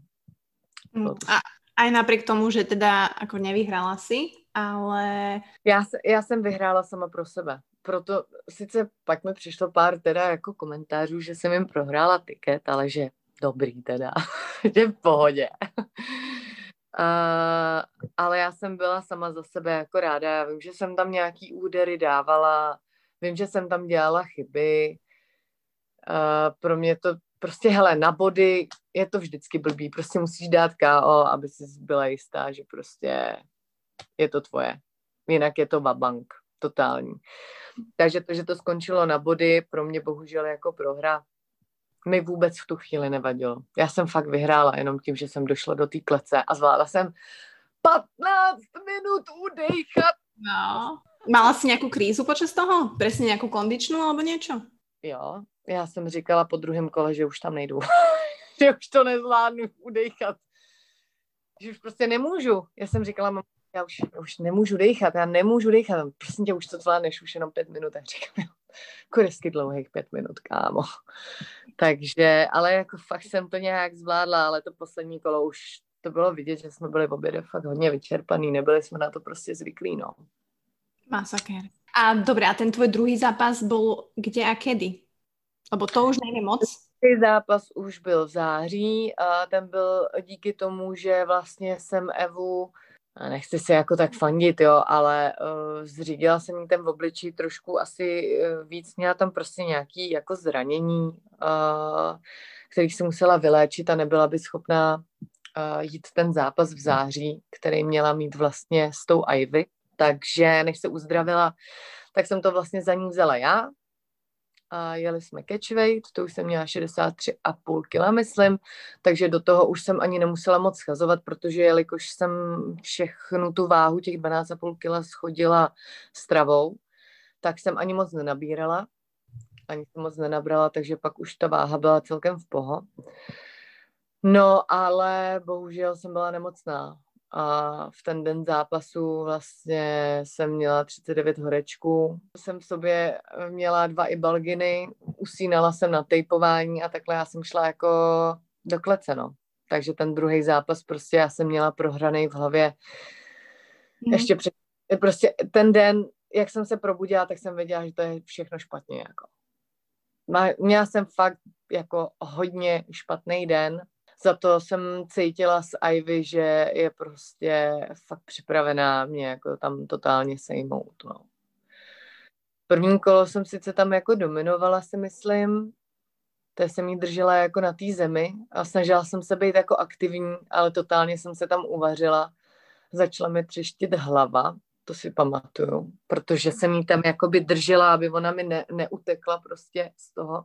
Mm, a aj napriek tomu, že teda jako nevyhrála si, ale... Já, já jsem vyhrála sama pro sebe. Proto sice pak mi přišlo pár teda jako komentářů, že jsem jim prohrála tiket, ale že dobrý teda, <laughs> že v pohodě. Uh, ale já jsem byla sama za sebe jako ráda. Já vím, že jsem tam nějaký údery dávala, vím, že jsem tam dělala chyby. Uh, pro mě to prostě, hele, na body je to vždycky blbý. Prostě musíš dát KO, aby si byla jistá, že prostě je to tvoje. Jinak je to babank, totální. Takže to, že to skončilo na body, pro mě bohužel jako prohra mi vůbec v tu chvíli nevadilo. Já jsem fakt vyhrála jenom tím, že jsem došla do té klece a zvládla jsem 15 minut udejchat. No. Mala si nějakou krízu počas toho? Přesně nějakou kondičnou alebo něco? Jo, já jsem říkala po druhém kole, že už tam nejdu. <laughs> <laughs> že už to nezvládnu udejchat. Že už prostě nemůžu. Já jsem říkala, mám, já už, já už nemůžu dejchat, já nemůžu dejchat. Prosím tě, už to zvládneš, už jenom pět minut. A říkám, kuresky dlouhých pět minut, kámo. Takže, ale jako fakt jsem to nějak zvládla, ale to poslední kolo už to bylo vidět, že jsme byli v obědě fakt hodně vyčerpaný, nebyli jsme na to prostě zvyklí, no. Masakér. A dobré, a ten tvůj druhý zápas byl kde a kedy? Lebo to už nejde moc. Druhý zápas už byl v září a ten byl díky tomu, že vlastně jsem Evu nechci se jako tak fandit, jo, ale uh, zřídila jsem jí ten v obličí trošku asi uh, víc, měla tam prostě nějaký jako zranění, uh, kterých se musela vyléčit a nebyla by schopná uh, jít ten zápas v září, který měla mít vlastně s tou Ivy. Takže než se uzdravila, tak jsem to vlastně za ní vzala já a jeli jsme catchweight, to už jsem měla 63,5 kg, myslím, takže do toho už jsem ani nemusela moc schazovat, protože jelikož jsem všechnu tu váhu, těch 12,5 kg schodila stravou, tak jsem ani moc nenabírala, ani jsem moc nenabrala, takže pak už ta váha byla celkem v poho. No, ale bohužel jsem byla nemocná a v ten den zápasu vlastně jsem měla 39 horečků. Jsem v sobě měla dva i balginy, usínala jsem na tejpování a takhle já jsem šla jako do klece, no. Takže ten druhý zápas prostě já jsem měla prohraný v hlavě mm. ještě před, prostě ten den, jak jsem se probudila, tak jsem věděla, že to je všechno špatně, jako. Měla jsem fakt jako hodně špatný den za to jsem cítila z Ivy, že je prostě fakt připravená mě jako tam totálně sejmout, no. První kolo jsem sice tam jako dominovala, si myslím, to jsem jí držela jako na té zemi a snažila jsem se být jako aktivní, ale totálně jsem se tam uvařila. Začala mi třeštit hlava, to si pamatuju, protože jsem jí tam jakoby držela, aby ona mi ne, neutekla prostě z toho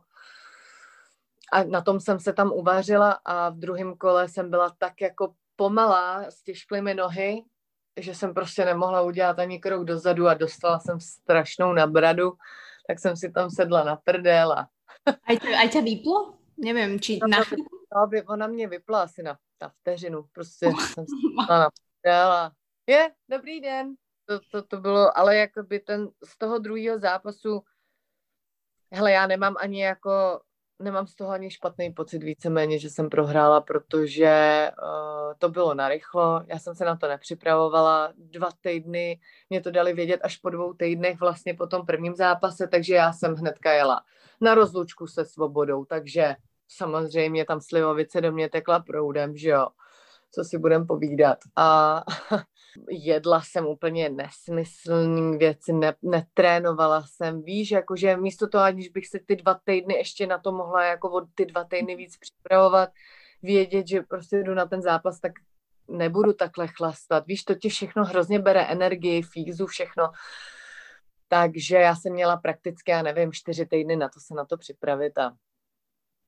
a na tom jsem se tam uvařila a v druhém kole jsem byla tak jako pomalá s těžkými nohy, že jsem prostě nemohla udělat ani krok dozadu a dostala jsem strašnou nabradu, tak jsem si tam sedla na prdel a... Aj, aj tě vyplo? Nevím, či na... No, ona mě vypla asi na, na vteřinu, prostě <laughs> jsem si na prdel a je, dobrý den. To, to, to bylo, ale jakoby ten, z toho druhého zápasu, hele, já nemám ani jako nemám z toho ani špatný pocit víceméně, že jsem prohrála, protože uh, to bylo narychlo, já jsem se na to nepřipravovala, dva týdny, mě to dali vědět až po dvou týdnech vlastně po tom prvním zápase, takže já jsem hnedka jela na rozlučku se svobodou, takže samozřejmě tam slivovice do mě tekla proudem, že jo, co si budem povídat. A <laughs> jedla jsem úplně nesmyslný věci, ne, netrénovala jsem, víš, jakože místo toho, aniž bych se ty dva týdny ještě na to mohla jako od ty dva týdny víc připravovat, vědět, že prostě jdu na ten zápas, tak nebudu takhle chlastat. Víš, to ti všechno hrozně bere energii, fízu, všechno. Takže já jsem měla prakticky, já nevím, čtyři týdny na to se na to připravit a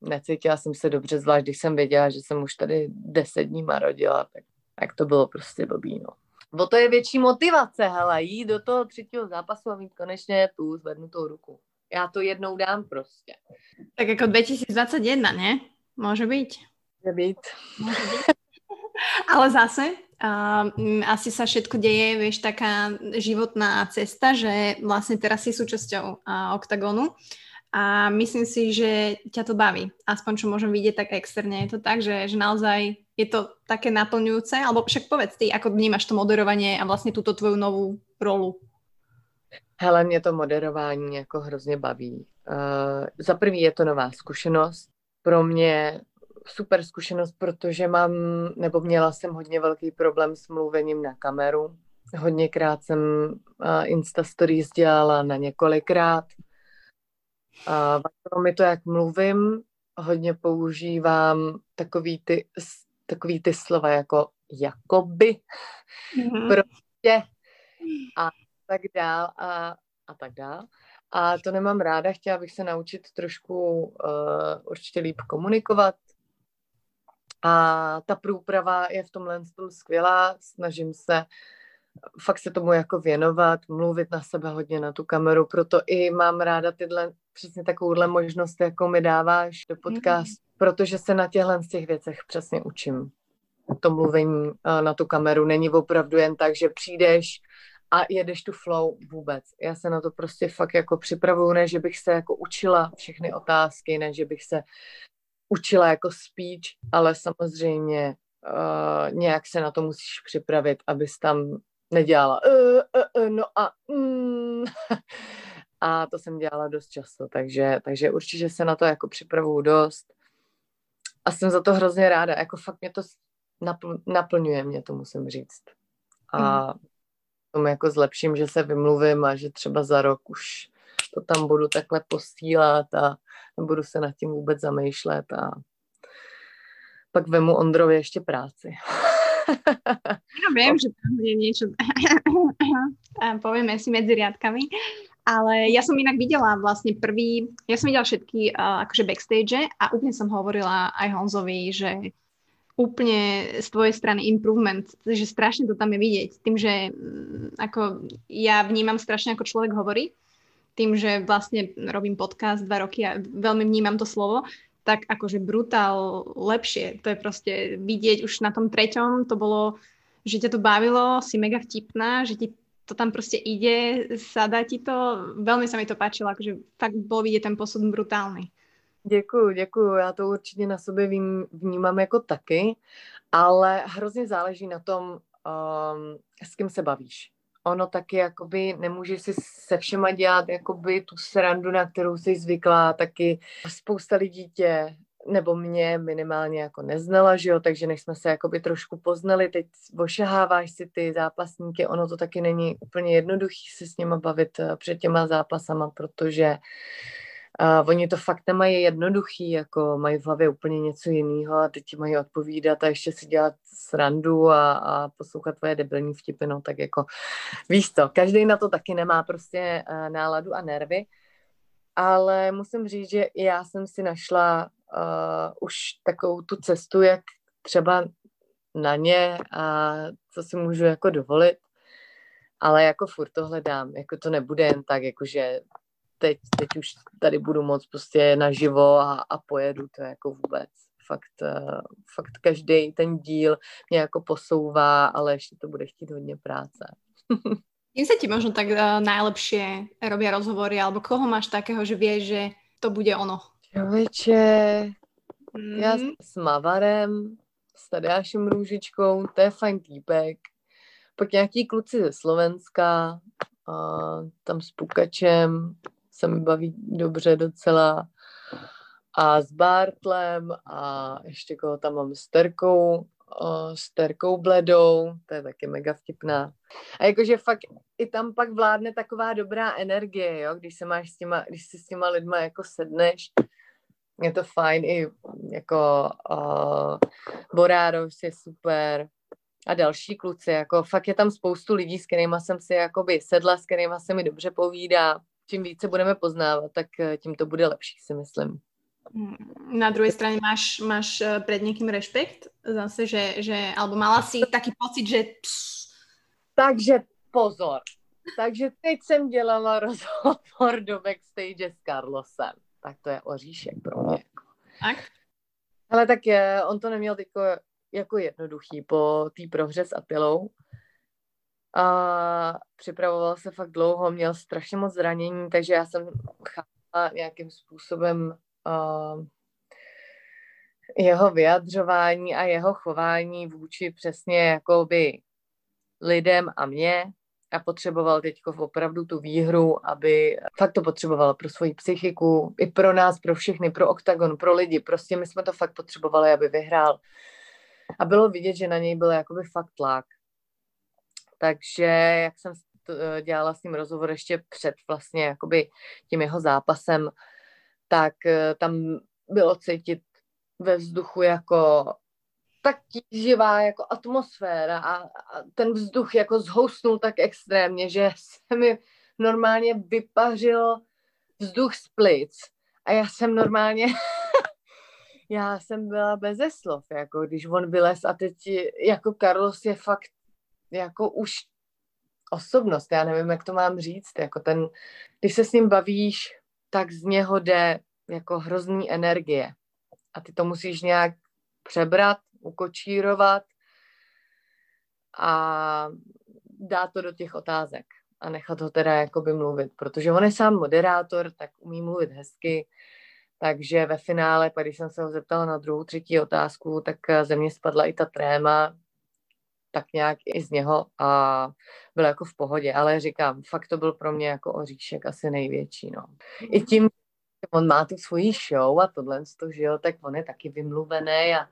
necítila jsem se dobře, zvlášť když jsem věděla, že jsem už tady deset dní marodila, tak, tak to bylo prostě blbý, no. Bo to je větší motivace, hele, jít do toho třetího zápasu a mít konečně tu zvednutou ruku. Já to jednou dám prostě. Tak jako 2021, ne? Může být. Může být. Může být. <laughs> Ale zase, uh, asi sa všetko deje, vieš, taká životná cesta, že vlastne teraz si súčasťou uh, OKTAGONu a myslím si, že ťa to baví. Aspoň čo môžem vidieť tak externe. Je to tak, že, že naozaj je to také naplňujúce, alebo však povedz ty, ako vnímaš to moderovanie a vlastně tuto tvoju novou rolu? Hele, mě to moderování jako hrozně baví. Uh, za prvý je to nová zkušenost. Pro mě super zkušenost, protože mám, nebo měla jsem hodně velký problém s mluvením na kameru. Hodněkrát jsem uh, Insta Stories dělala na několikrát. Uh, mi to, jak mluvím, hodně používám takový ty takový ty slova jako jakoby, mm-hmm. prostě a tak dál a, a tak dál. A to nemám ráda, chtěla bych se naučit trošku uh, určitě líp komunikovat. A ta průprava je v tomhle skvělá, snažím se fakt se tomu jako věnovat, mluvit na sebe hodně na tu kameru, proto i mám ráda tyhle, přesně takovouhle možnost, jako mi dáváš do podcastu, protože se na těchhle z těch věcech přesně učím. To mluvení eh, na tu kameru není opravdu jen tak, že přijdeš a jedeš tu flow vůbec. Já se na to prostě fakt jako připravuju, ne, že bych se jako učila všechny otázky, ne, že bych se učila jako speech, ale samozřejmě uh, nějak se na to musíš připravit, abys tam nedělala uh, uh, uh, no a mm. <laughs> a to jsem dělala dost často, takže, takže určitě se na to jako připravuju dost a jsem za to hrozně ráda, jako fakt mě to napl- naplňuje, mě to musím říct. A mm. tomu jako zlepším, že se vymluvím a že třeba za rok už to tam budu takhle posílat a nebudu se nad tím vůbec zamýšlet a pak vemu Ondrovi ještě práci. <laughs> Ja viem, že tam je niečo, <laughs> povieme si medzi riadkami, ale ja som inak videla vlastne prvý, ja som videla všetky uh, akože backstage a úplne som hovorila aj Honzovi, že úplne z tvojej strany improvement, že strašne to tam je vidieť. Tým, že mm, ako ja vnímam strašne, ako človek hovorí, tým, že vlastne robím podcast dva roky a veľmi vnímam to slovo, tak akože brutál lepšie. To je proste vidieť už na tom treťom, to bolo, že ťa to bavilo, si mega vtipná, že ti to tam prostě ide, sadá ti to, velmi se mi to páčilo, akože fakt bol vidět ten posun brutálny. Děkuju, děkuju, já to určitě na sobě vím, vnímám jako taky, ale hrozně záleží na tom, um, s kým se bavíš. Ono taky jakoby nemůže si se všema dělat jakoby tu srandu, na kterou jsi zvyklá, taky spousta lidí tě nebo mě minimálně jako neznala, že jo, takže než jsme se jakoby trošku poznali, teď ošaháváš si ty zápasníky, ono to taky není úplně jednoduchý se s nima bavit eh, před těma zápasama, protože uh, oni to fakt nemají jednoduchý, jako mají v hlavě úplně něco jiného a teď ti mají odpovídat a ještě si dělat srandu a, a poslouchat tvoje debilní vtipy, no tak jako víš to, každý na to taky nemá prostě uh, náladu a nervy, ale musím říct, že já jsem si našla uh, už takovou tu cestu, jak třeba na ně a co si můžu jako dovolit. Ale jako furt to hledám, jako to nebude jen tak, jakože teď, teď už tady budu moc prostě naživo a, a pojedu to jako vůbec. Fakt, uh, fakt každý ten díl mě jako posouvá, ale ještě to bude chtít hodně práce. <laughs> Kým sa ti možno tak uh, najlepšie robia rozhovory, alebo koho máš takého, že vieš, že to bude ono? Čověče, mm. já s Mavarem, s Tadeášem Růžičkou, to je fajn týpek. Pak nějaký kluci ze Slovenska, a tam s Pukačem se mi baví dobře docela. A s Bartlem a ještě koho tam mám s Terkou, s Terkou Bledou, to je taky mega vtipná. A jakože fakt i tam pak vládne taková dobrá energie, jo, když se máš s těma, když si s těma lidma jako sedneš, je to fajn, i jako uh, Boráros je super a další kluci, jako fakt je tam spoustu lidí, s kterými jsem si jakoby sedla, s kterými se mi dobře povídá. Čím více budeme poznávat, tak eh, tím to bude lepší, si myslím. Na druhej strane máš, máš eh, pred niekým rešpekt? Zase, že, že, alebo mala si taký pocit, že... Pss. Takže pozor. Takže teď jsem dělala <laughs> rozhovor do backstage s Carlosem tak to je oříšek pro mě. Tak? Ale tak je, on to neměl jako, jako jednoduchý po té prohře s Atilou. A připravoval se fakt dlouho, měl strašně moc zranění, takže já jsem chápala nějakým způsobem jeho vyjadřování a jeho chování vůči přesně jakoby lidem a mě a potřeboval teď opravdu tu výhru, aby fakt to potřeboval pro svoji psychiku, i pro nás, pro všechny, pro OKTAGON, pro lidi. Prostě my jsme to fakt potřebovali, aby vyhrál. A bylo vidět, že na něj byl jakoby fakt tlak. Takže jak jsem dělala s ním rozhovor ještě před vlastně jakoby tím jeho zápasem, tak eh, tam bylo cítit ve vzduchu jako tak tíživá jako atmosféra a, a ten vzduch jako zhousnul tak extrémně, že <laughs> se mi normálně vypařil vzduch z plic. A já jsem normálně <laughs> já jsem byla bez slov, jako když on vylez a teď jako Carlos je fakt jako už osobnost, já nevím, jak to mám říct, jako ten, když se s ním bavíš, tak z něho jde jako hrozný energie. A ty to musíš nějak přebrat ukočírovat a dát to do těch otázek a nechat ho teda jakoby mluvit, protože on je sám moderátor, tak umí mluvit hezky, takže ve finále, když jsem se ho zeptala na druhou, třetí otázku, tak ze mě spadla i ta tréma, tak nějak i z něho a byl jako v pohodě, ale říkám, fakt to byl pro mě jako oříšek asi největší, no. I tím, on má tu svoji show a tohle, že jo, tak on je taky vymluvený a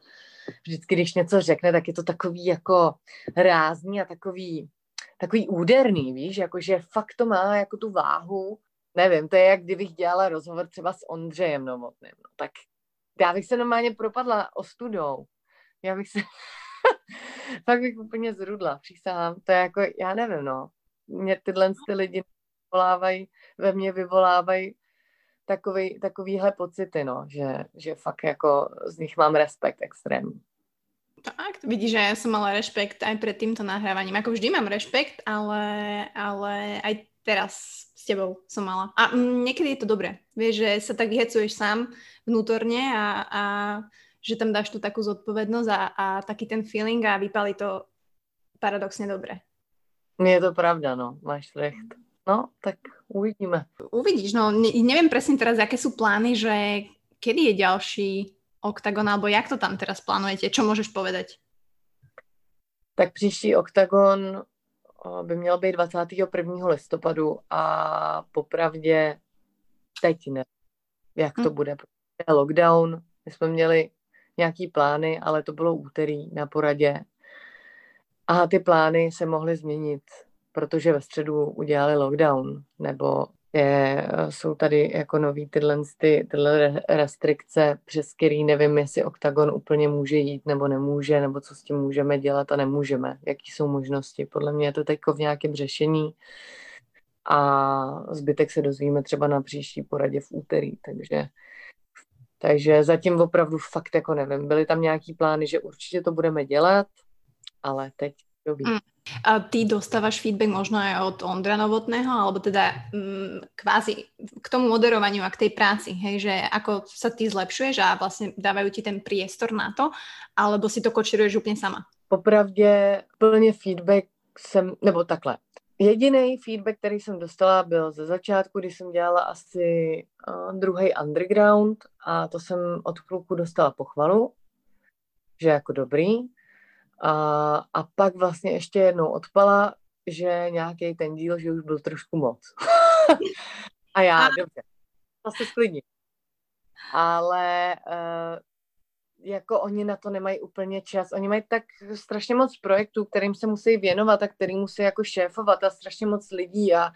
vždycky, když něco řekne, tak je to takový jako rázný a takový, takový úderný, víš, jakože fakt to má jako tu váhu, nevím, to je jak kdybych dělala rozhovor třeba s Ondřejem Novotným, no, tak Já bych se normálně propadla ostudou. Já bych se... <laughs> Fakt bych úplně zrudla, přísahám. To je jako, já nevím, no. Mě tyhle ty lidi vyvolávají, ve mně vyvolávají takový, takovýhle pocity, no, že, že fakt jako z nich mám respekt extrémní. Tak, vidíš, že ja som mala rešpekt aj pred týmto nahrávaním. Ako vždy mám rešpekt, ale, ale aj teraz s tebou som mala. A mm, niekedy je to dobré. Vieš, že sa tak vyhecuješ sám vnútorne a, a že tam dáš tu takú zodpovednosť a, a taký ten feeling a vypali to paradoxne dobre. Je to pravda, no, máš recht. No, tak uvidíme. Uvidíš, no, ne, neviem presne teraz, aké sú plány, že kedy je ďalší OKTAGON, alebo jak to tam teraz plánujete? Čo můžeš povedať? Tak příští OKTAGON by měl být 21. listopadu a popravdě teď ne. Jak to hmm. bude? Je lockdown, my jsme měli nějaký plány, ale to bylo úterý na poradě. A ty plány se mohly změnit, protože ve středu udělali lockdown, nebo je, jsou tady jako nový tyhle, ty, tyhle restrikce, přes který nevím, jestli OKTAGON úplně může jít nebo nemůže, nebo co s tím můžeme dělat a nemůžeme, jaký jsou možnosti. Podle mě je to teď v nějakém řešení a zbytek se dozvíme třeba na příští poradě v úterý, takže takže zatím opravdu fakt jako nevím. Byly tam nějaký plány, že určitě to budeme dělat, ale teď to ví. Mm. A ty dostávaš feedback možno aj od Ondra Novotného, alebo teda mm, kvázi k tomu moderovaniu a k tej práci, hej, že ako sa ty zlepšuješ a vlastne dávajú ti ten priestor na to, alebo si to kočiruješ úplně sama? Popravdě plně feedback jsem, nebo takhle, Jediný feedback, který jsem dostala, byl ze začátku, kdy jsem dělala asi uh, druhý underground a to jsem od kluku dostala pochvalu, že jako dobrý. A, a pak vlastně ještě jednou odpala, že nějaký ten díl, že už byl trošku moc. <laughs> a já, a... dobře, to se sklidním. Ale uh, jako oni na to nemají úplně čas. Oni mají tak strašně moc projektů, kterým se musí věnovat a kterým musí jako šéfovat a strašně moc lidí a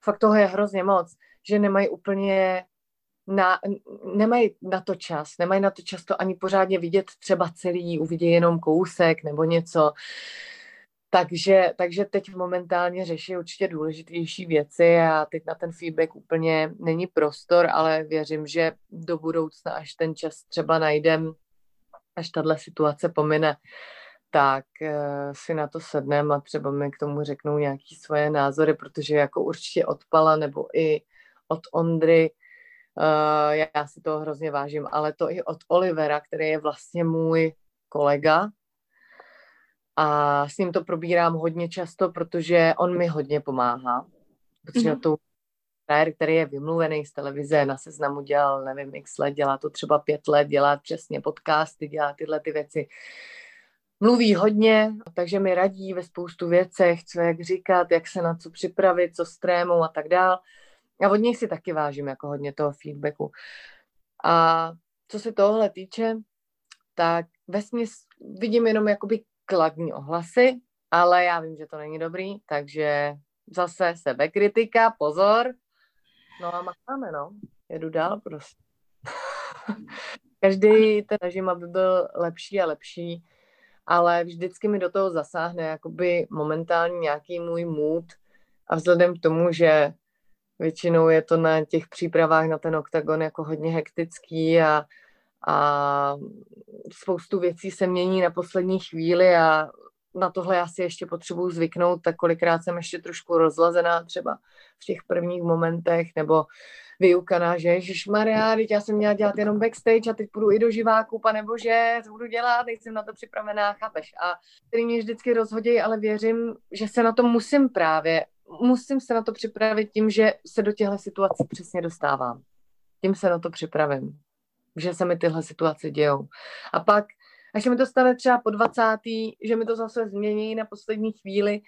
fakt toho je hrozně moc, že nemají úplně na, nemají na to čas, nemají na to čas to ani pořádně vidět třeba celý, uvidí jenom kousek nebo něco. Takže, takže teď momentálně řeší určitě důležitější věci a teď na ten feedback úplně není prostor, ale věřím, že do budoucna, až ten čas třeba najdem, až tahle situace pomine, tak uh, si na to sednem a třeba mi k tomu řeknou nějaký svoje názory, protože jako určitě odpala nebo i od Ondry, uh, já si to hrozně vážím, ale to i od Olivera, který je vlastně můj kolega a s ním to probírám hodně často, protože on mi hodně pomáhá, protože mm-hmm. to frajer, který je vymluvený z televize, na seznamu dělal, nevím, x let, dělá to třeba pět let, dělá přesně podcasty, dělá tyhle ty věci. Mluví hodně, takže mi radí ve spoustu věcech, co jak říkat, jak se na co připravit, co s trémou a tak dál. A od nich si taky vážím jako hodně toho feedbacku. A co se tohle týče, tak vesměs vidím jenom jakoby kladní ohlasy, ale já vím, že to není dobrý, takže zase sebekritika, pozor, No a makáme, no. Jedu dál prostě. <laughs> Každý ten režim, aby byl lepší a lepší, ale vždycky mi do toho zasáhne jakoby momentálně nějaký můj mood a vzhledem k tomu, že většinou je to na těch přípravách na ten oktagon jako hodně hektický a, a spoustu věcí se mění na poslední chvíli a na tohle já si ještě potřebuju zvyknout, tak kolikrát jsem ještě trošku rozlazená třeba v těch prvních momentech, nebo vyukaná, že Maria, teď já jsem měla dělat jenom backstage a teď půjdu i do živáku, pane bože, co budu dělat, jsem na to připravená, chápeš? A který mě vždycky rozhodí, ale věřím, že se na to musím právě, musím se na to připravit tím, že se do těchto situací přesně dostávám. Tím se na to připravím, že se mi tyhle situace dějou. A pak až se mi to stane třeba po 20. že mi to zase změní na poslední chvíli,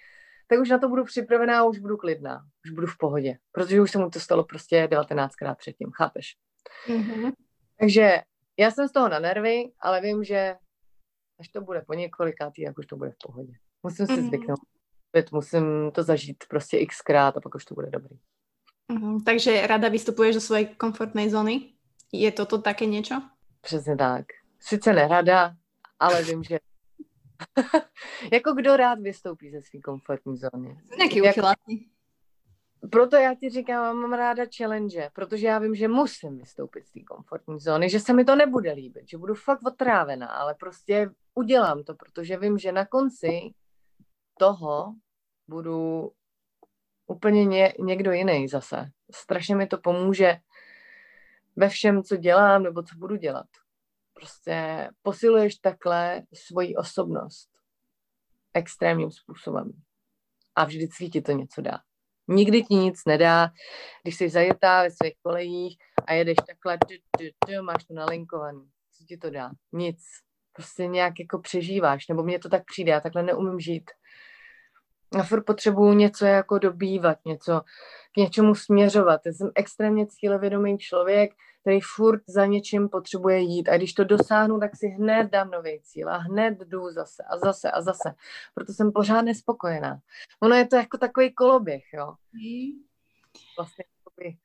tak už na to budu připravená a už budu klidná. Už budu v pohodě. Protože už se mu to stalo prostě 19krát předtím, chápeš? Mm-hmm. Takže já jsem z toho na nervy, ale vím, že až to bude po několikátý, jak už to bude v pohodě. Musím si mm-hmm. zvyknout. Musím to zažít prostě xkrát a pak už to bude dobrý. Mm-hmm. Takže rada vystupuješ do svojej komfortnej zóny? Je toto také něco? Přesně tak. Sice nerada, ale vím, že <laughs> jako kdo rád vystoupí ze své komfortní zóny. Nějaký Jak... Proto já ti říkám, mám ráda challenge, protože já vím, že musím vystoupit z té komfortní zóny, že se mi to nebude líbit, že budu fakt otrávená, ale prostě udělám to, protože vím, že na konci toho budu úplně ně, někdo jiný zase. Strašně mi to pomůže ve všem, co dělám nebo co budu dělat. Prostě posiluješ takhle svoji osobnost extrémním způsobem. A vždycky ti to něco dá. Nikdy ti nic nedá, když jsi zajetá ve svých kolejích a jedeš takhle, du, du, du, máš to nalinkovaný. Co ti to dá? Nic. Prostě nějak jako přežíváš, nebo mně to tak přijde, já takhle neumím žít. Já furt potřebuju něco jako dobývat, něco, k něčemu směřovat. Já jsem extrémně cílevědomý člověk, který furt za něčím potřebuje jít. A když to dosáhnu, tak si hned dám nový cíl a hned jdu zase a zase a zase. Proto jsem pořád nespokojená. Ono je to jako takový koloběh, jo. Vlastně takový,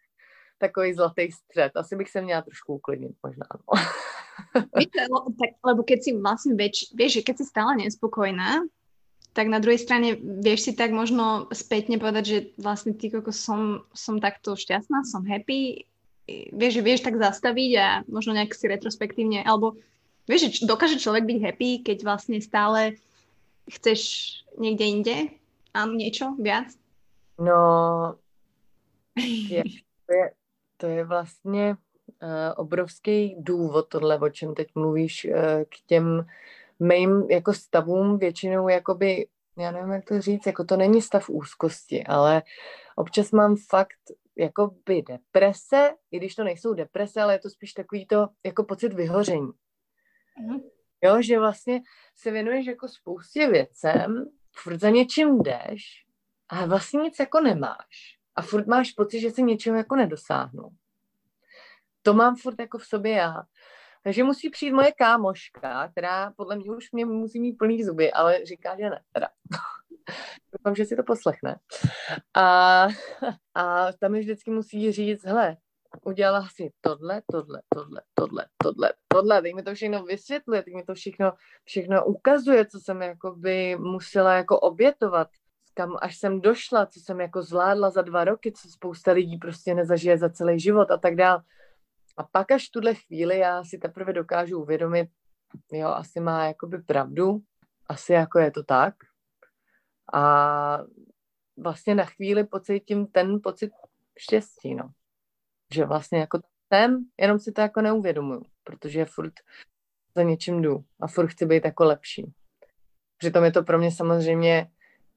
takový zlatý střed. Asi bych se měla trošku uklidnit možná. No. Víte, tak, lebo keď si vlastne vieš, vieš, že keď si stále nespokojná, tak na druhej strane vieš si tak možno spätne povedať, že vlastne ty koko som, som takto šťastná, som happy, vieš, že vieš tak zastaviť a možno nejak si retrospektívne, alebo vieš, že dokáže človek byť happy, keď vlastne stále chceš niekde inde a niečo viac? No, je, to, je, to je vlastně uh, obrovský důvod, tohle, o čem teď mluvíš, uh, k těm mým jako stavům většinou jakoby, já nevím, jak to říct, jako to není stav úzkosti, ale občas mám fakt jako by deprese, i když to nejsou deprese, ale je to spíš takový to jako pocit vyhoření. Mm. Jo, že vlastně se věnuješ jako spoustě věcem, furt za něčím jdeš, ale vlastně nic jako nemáš. A furt máš pocit, že si něčím jako nedosáhnu. To mám furt jako v sobě já. Takže musí přijít moje kámoška, která podle mě už mě musí mít plný zuby, ale říká, že ne. Teda. <laughs> Doufám, že si to poslechne. A, a tam mi vždycky musí říct, hele, udělala si tohle, tohle, tohle, tohle, tohle, tohle, teď mi to všechno vysvětluje, teď mi to všechno, všechno ukazuje, co jsem jakoby musela jako obětovat, kam až jsem došla, co jsem jako zvládla za dva roky, co spousta lidí prostě nezažije za celý život a tak dál. A pak až v tuhle chvíli já si teprve dokážu uvědomit, jo, asi má jakoby pravdu, asi jako je to tak. A vlastně na chvíli pocítím ten pocit štěstí, no. Že vlastně jako jsem, jenom si to jako neuvědomuju, protože furt za něčím jdu a furt chci být jako lepší. Přitom je to pro mě samozřejmě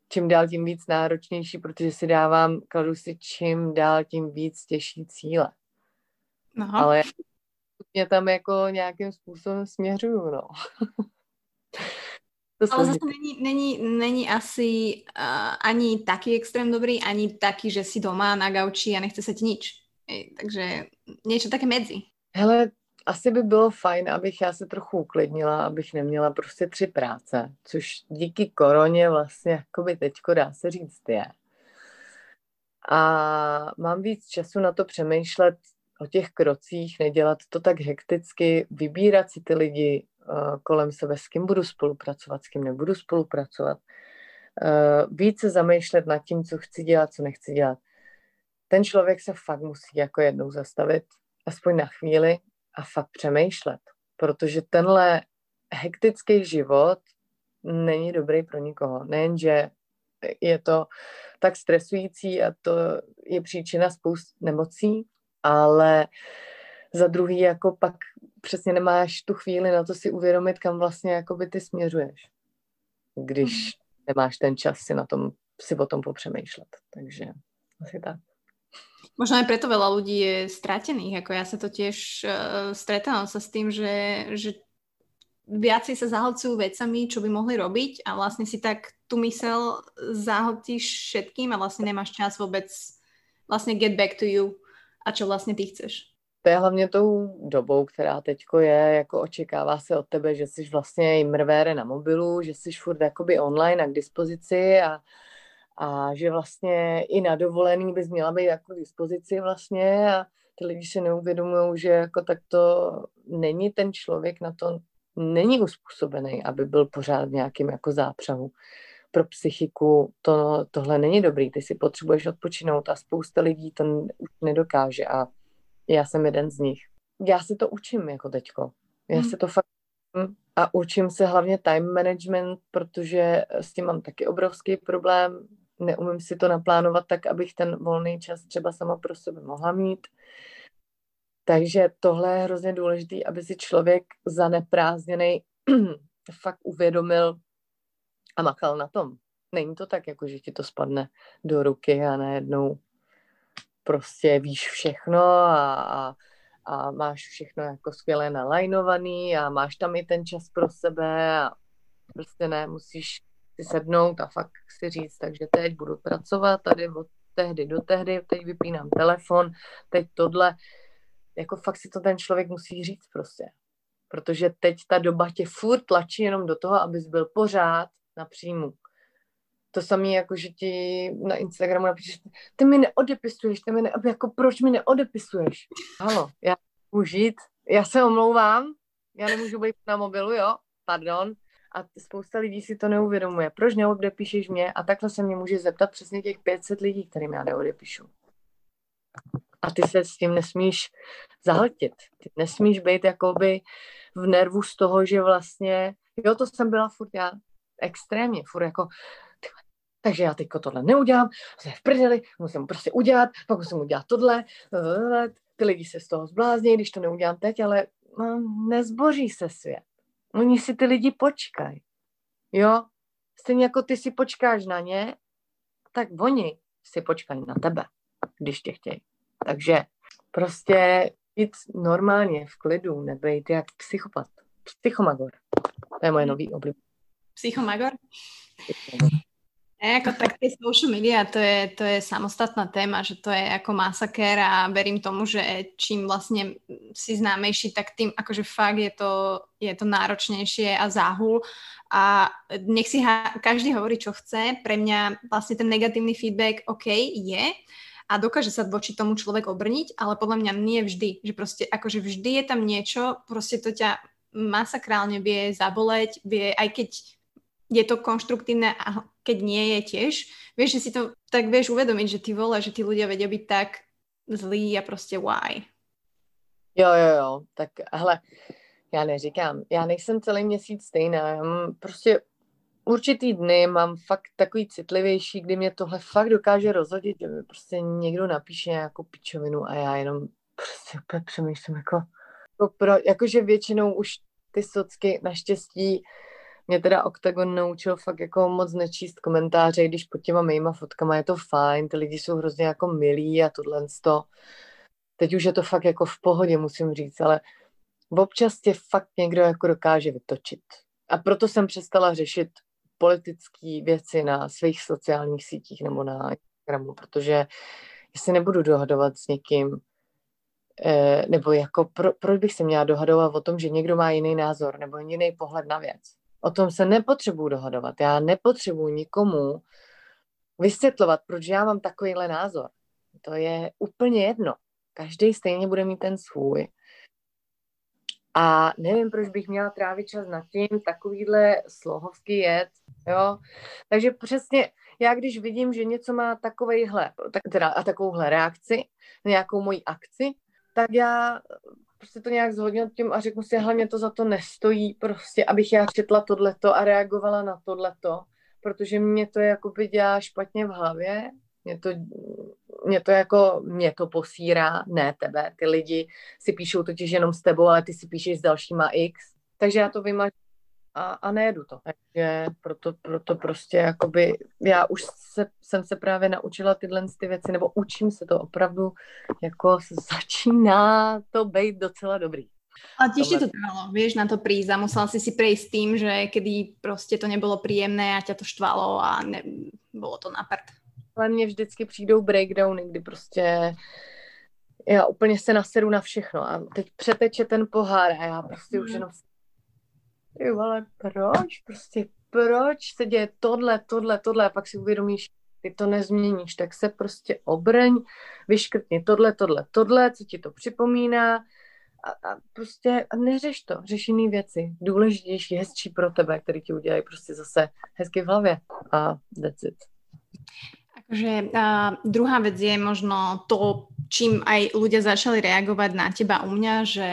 čím dál tím víc náročnější, protože si dávám, kladu si čím dál tím víc těžší cíle. Aha. Ale mě tam jako nějakým způsobem směřuju, no. <laughs> to Ale zase není, není, není asi uh, ani taký extrém dobrý, ani taký, že si doma na gauči a nechce se ti nič. Ej, takže něco také medzi. Hele, asi by bylo fajn, abych já se trochu uklidnila, abych neměla prostě tři práce, což díky koroně vlastně jakoby teďko dá se říct je. A mám víc času na to přemýšlet, o těch krocích, nedělat to tak hekticky, vybírat si ty lidi uh, kolem sebe, s kým budu spolupracovat, s kým nebudu spolupracovat, uh, více zamýšlet nad tím, co chci dělat, co nechci dělat. Ten člověk se fakt musí jako jednou zastavit, aspoň na chvíli a fakt přemýšlet, protože tenhle hektický život není dobrý pro nikoho. Nejenže je to tak stresující a to je příčina spoust nemocí, ale za druhý jako pak přesně nemáš tu chvíli na to si uvědomit, kam vlastně jakoby ty směřuješ, když hmm. nemáš ten čas si na tom, si o tom popřemýšlet. Takže asi tak. Možno aj preto veľa ľudí je stratených, ako ja sa to tiež uh, stretávam sa s tým, že, že viacej sa zahlcujú vecami, čo by mohli robiť a vlastne si tak tu mysel zahltíš všetkým a vlastne nemáš čas vôbec vlastne get back to you a čo vlastně ty chceš? To je hlavně tou dobou, která teďko je, jako očekává se od tebe, že jsi vlastně i mrvére na mobilu, že jsi furt jakoby online a k dispozici a, a že vlastně i na dovolený bys měla být jako k dispozici vlastně a ty lidi si neuvědomují, že jako tak to není ten člověk na to, není uspůsobený, aby byl pořád v nějakým jako zápřahu. Pro psychiku to, tohle není dobrý, ty si potřebuješ odpočinout a spousta lidí to už nedokáže a já jsem jeden z nich. Já se to učím jako teďko. Já hmm. se to fakt a učím se hlavně time management, protože s tím mám taky obrovský problém. Neumím si to naplánovat tak, abych ten volný čas třeba sama pro sebe mohla mít. Takže tohle je hrozně důležité, aby si člověk zaneprázdněný <clears throat> fakt uvědomil a makal na tom. Není to tak, jako že ti to spadne do ruky a najednou prostě víš všechno a, a, a máš všechno jako skvěle nalajnovaný a máš tam i ten čas pro sebe a prostě ne, musíš si sednout a fakt si říct, takže teď budu pracovat tady od tehdy do tehdy, teď vypínám telefon, teď tohle, jako fakt si to ten člověk musí říct prostě. Protože teď ta doba tě furt tlačí jenom do toho, abys byl pořád na příjmu. To samé, jako že ti na Instagramu napíšeš, ty mi neodepisuješ, ty mi ne, jako proč mi neodepisuješ? Halo, já můžu žít, já se omlouvám, já nemůžu být na mobilu, jo, pardon. A spousta lidí si to neuvědomuje. Proč neodepíšeš mě? A takhle se mě může zeptat přesně těch 500 lidí, kterým já neodepíšu. A ty se s tím nesmíš zahltit. Ty nesmíš být jakoby v nervu z toho, že vlastně, jo, to jsem byla furt já, extrémně, furt jako, takže já teďko tohle neudělám, jsem v prdeli, musím prostě udělat, pak musím udělat tohle, ty lidi se z toho zblázní, když to neudělám teď, ale no, nezboří se svět. Oni si ty lidi počkají. Jo? Stejně jako ty si počkáš na ně, tak oni si počkají na tebe, když tě chtějí. Takže prostě jít normálně v klidu, nebejt jak psychopat. Psychomagor. To je moje nový oblíbený. Psychomagor? Jako tak tie social media, to je, to je samostatná téma, že to je ako masakér a verím tomu, že čím vlastne si známejší, tak tým akože fakt je to, je to náročnejšie a záhul a nech si ha- každý hovorí, čo chce. Pre mňa vlastne ten negatívny feedback OK je, a dokáže sa voči tomu človek obrniť, ale podľa mňa nie vždy. Že proste akože vždy je tam niečo, proste to ťa masakrálne vie zaboleť, vie, aj keď je to konštruktívne a keď nie je tiež, vieš, že si to tak vieš uvedomiť, že ty vole, že tí ľudia vedia byť tak zlí a prostě why. Jo, jo, jo, tak hele, já neříkám, já nejsem celý měsíc stejná, já mám prostě určitý dny mám fakt takový citlivější, kdy mě tohle fakt dokáže rozhodit, že mi prostě někdo napíše nějakou pičovinu a já jenom prostě úplně přemýšlím jako, jako pro, jakože většinou už ty socky naštěstí mě teda Octagon naučil fakt jako moc nečíst komentáře, když pod těma mýma fotkama je to fajn, ty lidi jsou hrozně jako milí a tohle to. Teď už je to fakt jako v pohodě, musím říct, ale občas tě fakt někdo jako dokáže vytočit. A proto jsem přestala řešit politické věci na svých sociálních sítích nebo na Instagramu, protože já se nebudu dohadovat s někým, eh, nebo jako pro, proč bych se měla dohadovat o tom, že někdo má jiný názor nebo jiný pohled na věc. O tom se nepotřebuju dohadovat. Já nepotřebuji nikomu vysvětlovat, proč já mám takovýhle názor. To je úplně jedno. Každý stejně bude mít ten svůj. A nevím, proč bych měla trávit čas nad tím, takovýhle slohovský jet, jo. Takže přesně, já když vidím, že něco má takovejhle, tak, teda a takovouhle reakci, nějakou moji akci, tak já prostě to nějak zhodnotím a řeknu si, hlavně to za to nestojí, prostě, abych já četla tohleto a reagovala na tohleto, protože mě to jakoby dělá špatně v hlavě, mě to, mě to jako, mě to posírá, ne tebe, ty lidi si píšou totiž jenom s tebou, ale ty si píšeš s dalšíma x, takže já to vymažu a, a nejedu to. Takže proto, proto prostě jakoby, já už se, jsem se právě naučila tyhle ty věci, nebo učím se to opravdu, jako začíná to být docela dobrý. A tiež ti to trvalo, vieš, na to prísť a musela si si prejsť tým, že kedy prostě to nebylo príjemné a ťa to štvalo a ne, bolo to na prd. Ale mně vždycky přijdou breakdowny, kdy prostě já úplně se nasedu na všechno a teď přeteče ten pohár a já prostě mm. už mhm. jenom ty vole, proč? Prostě proč se děje tohle, tohle, tohle? A pak si uvědomíš, ty to nezměníš, tak se prostě obrň, vyškrtni tohle, tohle, tohle, co ti to připomíná. A, a prostě a neřeš to, řeš jiný věci, důležitější, hezčí pro tebe, který ti udělají prostě zase hezky v hlavě. A that's it. Akože a druhá vec je možno to, čím aj ľudia začali reagovať na teba u mňa, že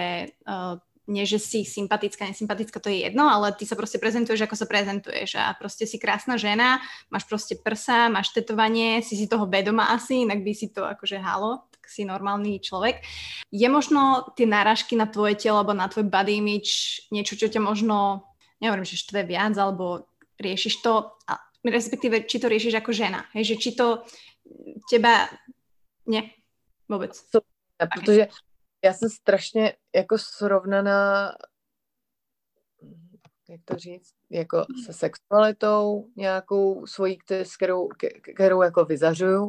uh, nie, že si sympatická, nesympatická, to je jedno, ale ty sa proste prezentuješ, ako sa prezentuješ a proste si krásna žena, máš proste prsa, máš tetovanie, si si toho vedoma asi, inak by si to akože halo, tak si normálny človek. Je možno tie náražky na tvoje telo alebo na tvoj body image niečo, čo ťa možno, nehovorím, že štve viac, alebo riešiš to, respektíve či to riešiš ako žena, hej, že či to teba, ne, vůbec. To, protože já jsem strašně jako srovnaná, jak to říct, jako se sexualitou nějakou svojí, kterou, kterou jako vyzařuju.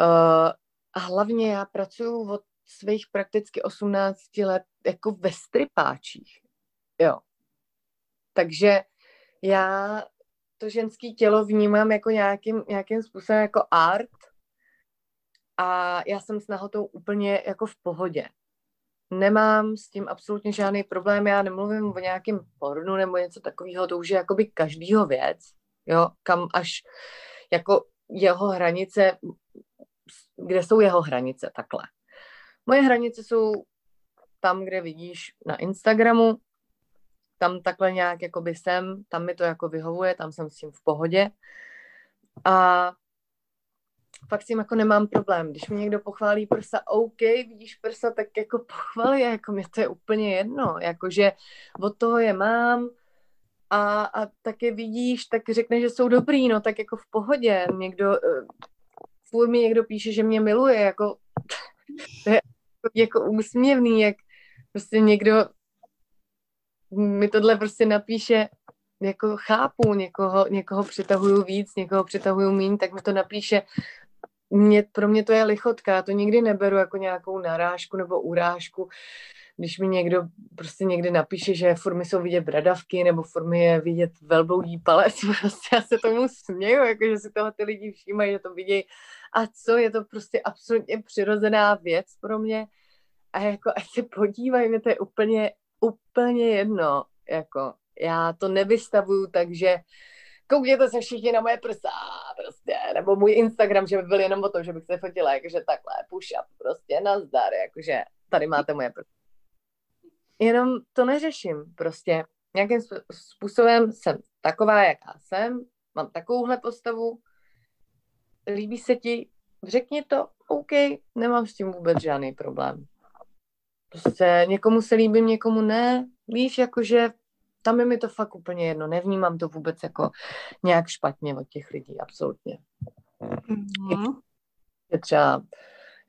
Uh, a hlavně já pracuji od svých prakticky 18 let jako ve stripáčích. Jo. Takže já to ženské tělo vnímám jako nějakým, nějakým způsobem jako art a já jsem s nahotou úplně jako v pohodě. Nemám s tím absolutně žádný problém, já nemluvím o nějakém pornu nebo něco takového, to už je jakoby každýho věc, jo, kam až jako jeho hranice, kde jsou jeho hranice, takhle. Moje hranice jsou tam, kde vidíš na Instagramu, tam takhle nějak jakoby jsem, tam mi to jako vyhovuje, tam jsem s tím v pohodě. A fakt s tím jako nemám problém. Když mi někdo pochválí prsa, OK, vidíš prsa, tak jako pochval je, jako mě to je úplně jedno, jakože od toho je mám a, a tak je vidíš, tak řekne, že jsou dobrý, no tak jako v pohodě. Někdo, uh, furt mi někdo píše, že mě miluje, jako <laughs> to je jako úsměvný, jak prostě někdo mi tohle prostě napíše, jako chápu, někoho, někoho přitahuju víc, někoho přitahuju míň, tak mi to napíše. Mě, pro mě to je lichotka, já to nikdy neberu jako nějakou narážku nebo urážku. Když mi někdo prostě někdy napíše, že furt jsou vidět bradavky nebo furt je vidět velbloudí palec, <laughs> prostě já se tomu směju, jako že si toho ty lidi všímají, že to vidějí. A co, je to prostě absolutně přirozená věc pro mě. A jako, ať se podívají, mě to je úplně úplně jedno, jako já to nevystavuju takže koukněte se všichni na moje prsa, prostě, nebo můj Instagram, že by byl jenom o tom, že bych se fotila, jakože takhle, push up, prostě, nazdar, jakože tady máte moje prsa. Jenom to neřeším, prostě nějakým způsobem jsem taková, jaká jsem, mám takovouhle postavu, líbí se ti, řekni to, OK, nemám s tím vůbec žádný problém. Prostě někomu se líbím, někomu ne. Víš, jakože tam je mi to fakt úplně jedno. Nevnímám to vůbec jako nějak špatně od těch lidí, absolutně. Mm-hmm. Je třeba,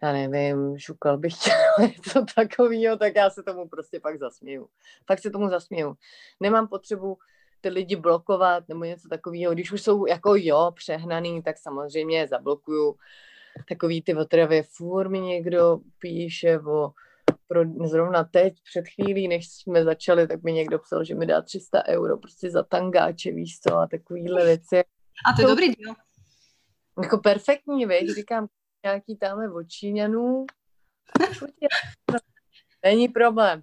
já nevím, šukal bych <laughs> chtěl něco takového, tak já se tomu prostě pak zasměju. Fakt se tomu zasměju. Nemám potřebu ty lidi blokovat nebo něco takového. Když už jsou jako jo, přehnaný, tak samozřejmě zablokuju takový ty otravy. Fůr mi někdo píše o pro, zrovna teď, před chvílí, než jsme začali, tak mi někdo psal, že mi dá 300 euro prostě za tangáče, víš co, a takovýhle věci. A to je dobrý díl. Jako perfektní, víš, říkám, nějaký tamhle od Číňanů, <laughs> není problém.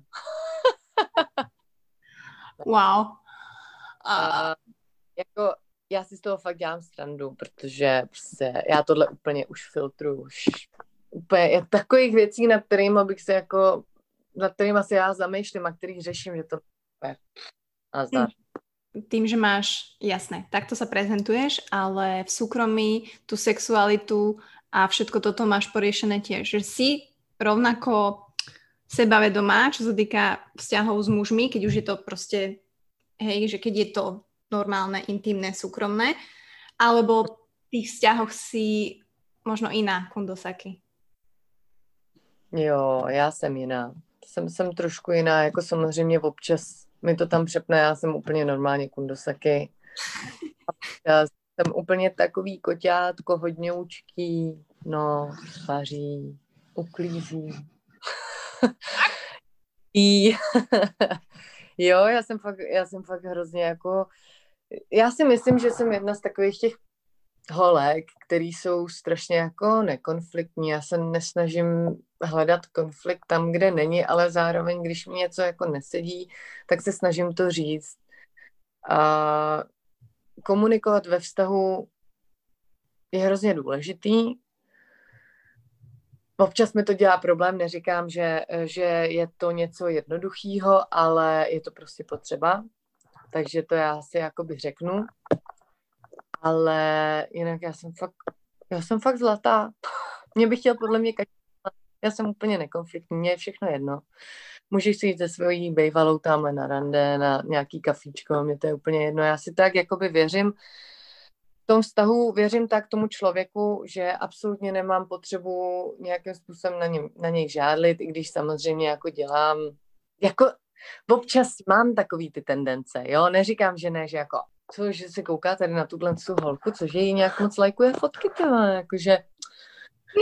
<laughs> wow. A jako já si z toho fakt dělám strandu, protože prostě já tohle úplně už filtruju, už úplně je takových věcí, nad kterými bych se jako, nad kterými se já zamýšlím a který řeším, že to je nazdar. Tým, že máš, jasné, takto sa prezentuješ, ale v súkromí tú sexualitu a všetko toto máš poriešené tiež. Že si rovnako sebavedomá, čo sa týka vzťahov s mužmi, keď už je to proste, hej, že keď je to normálne, intimné, súkromné, alebo v tých vzťahoch si možno iná kundosaki. Jo, já jsem jiná. Jsem, jsem trošku jiná, jako samozřejmě občas mi to tam přepne, já jsem úplně normálně kundosaky. Já jsem úplně takový koťátko, hodně učký, no, vaří, uklízí. <laughs> <laughs> Jo, já jsem, fakt, já jsem fakt hrozně jako, já si myslím, že jsem jedna z takových těch holek, který jsou strašně jako nekonfliktní. Já se nesnažím hledat konflikt tam, kde není, ale zároveň, když mi něco jako nesedí, tak se snažím to říct. A komunikovat ve vztahu je hrozně důležitý. Občas mi to dělá problém, neříkám, že, že je to něco jednoduchého, ale je to prostě potřeba. Takže to já si jakoby řeknu. Ale jinak já jsem fakt, já jsem fakt zlatá. Mě bych chtěl podle mě každý já jsem úplně nekonfliktní, mě je všechno jedno. Můžeš si jít se svojí bejvalou tamhle na rande, na nějaký kafíčko, mě to je úplně jedno. Já si tak jakoby věřím, v tom vztahu věřím tak tomu člověku, že absolutně nemám potřebu nějakým způsobem na, něm, na něj žádlit, i když samozřejmě jako dělám, jako občas mám takový ty tendence, jo, neříkám, že ne, že jako, co, že se kouká tady na tuhle holku, cože jí nějak moc lajkuje fotky, těma, jakože,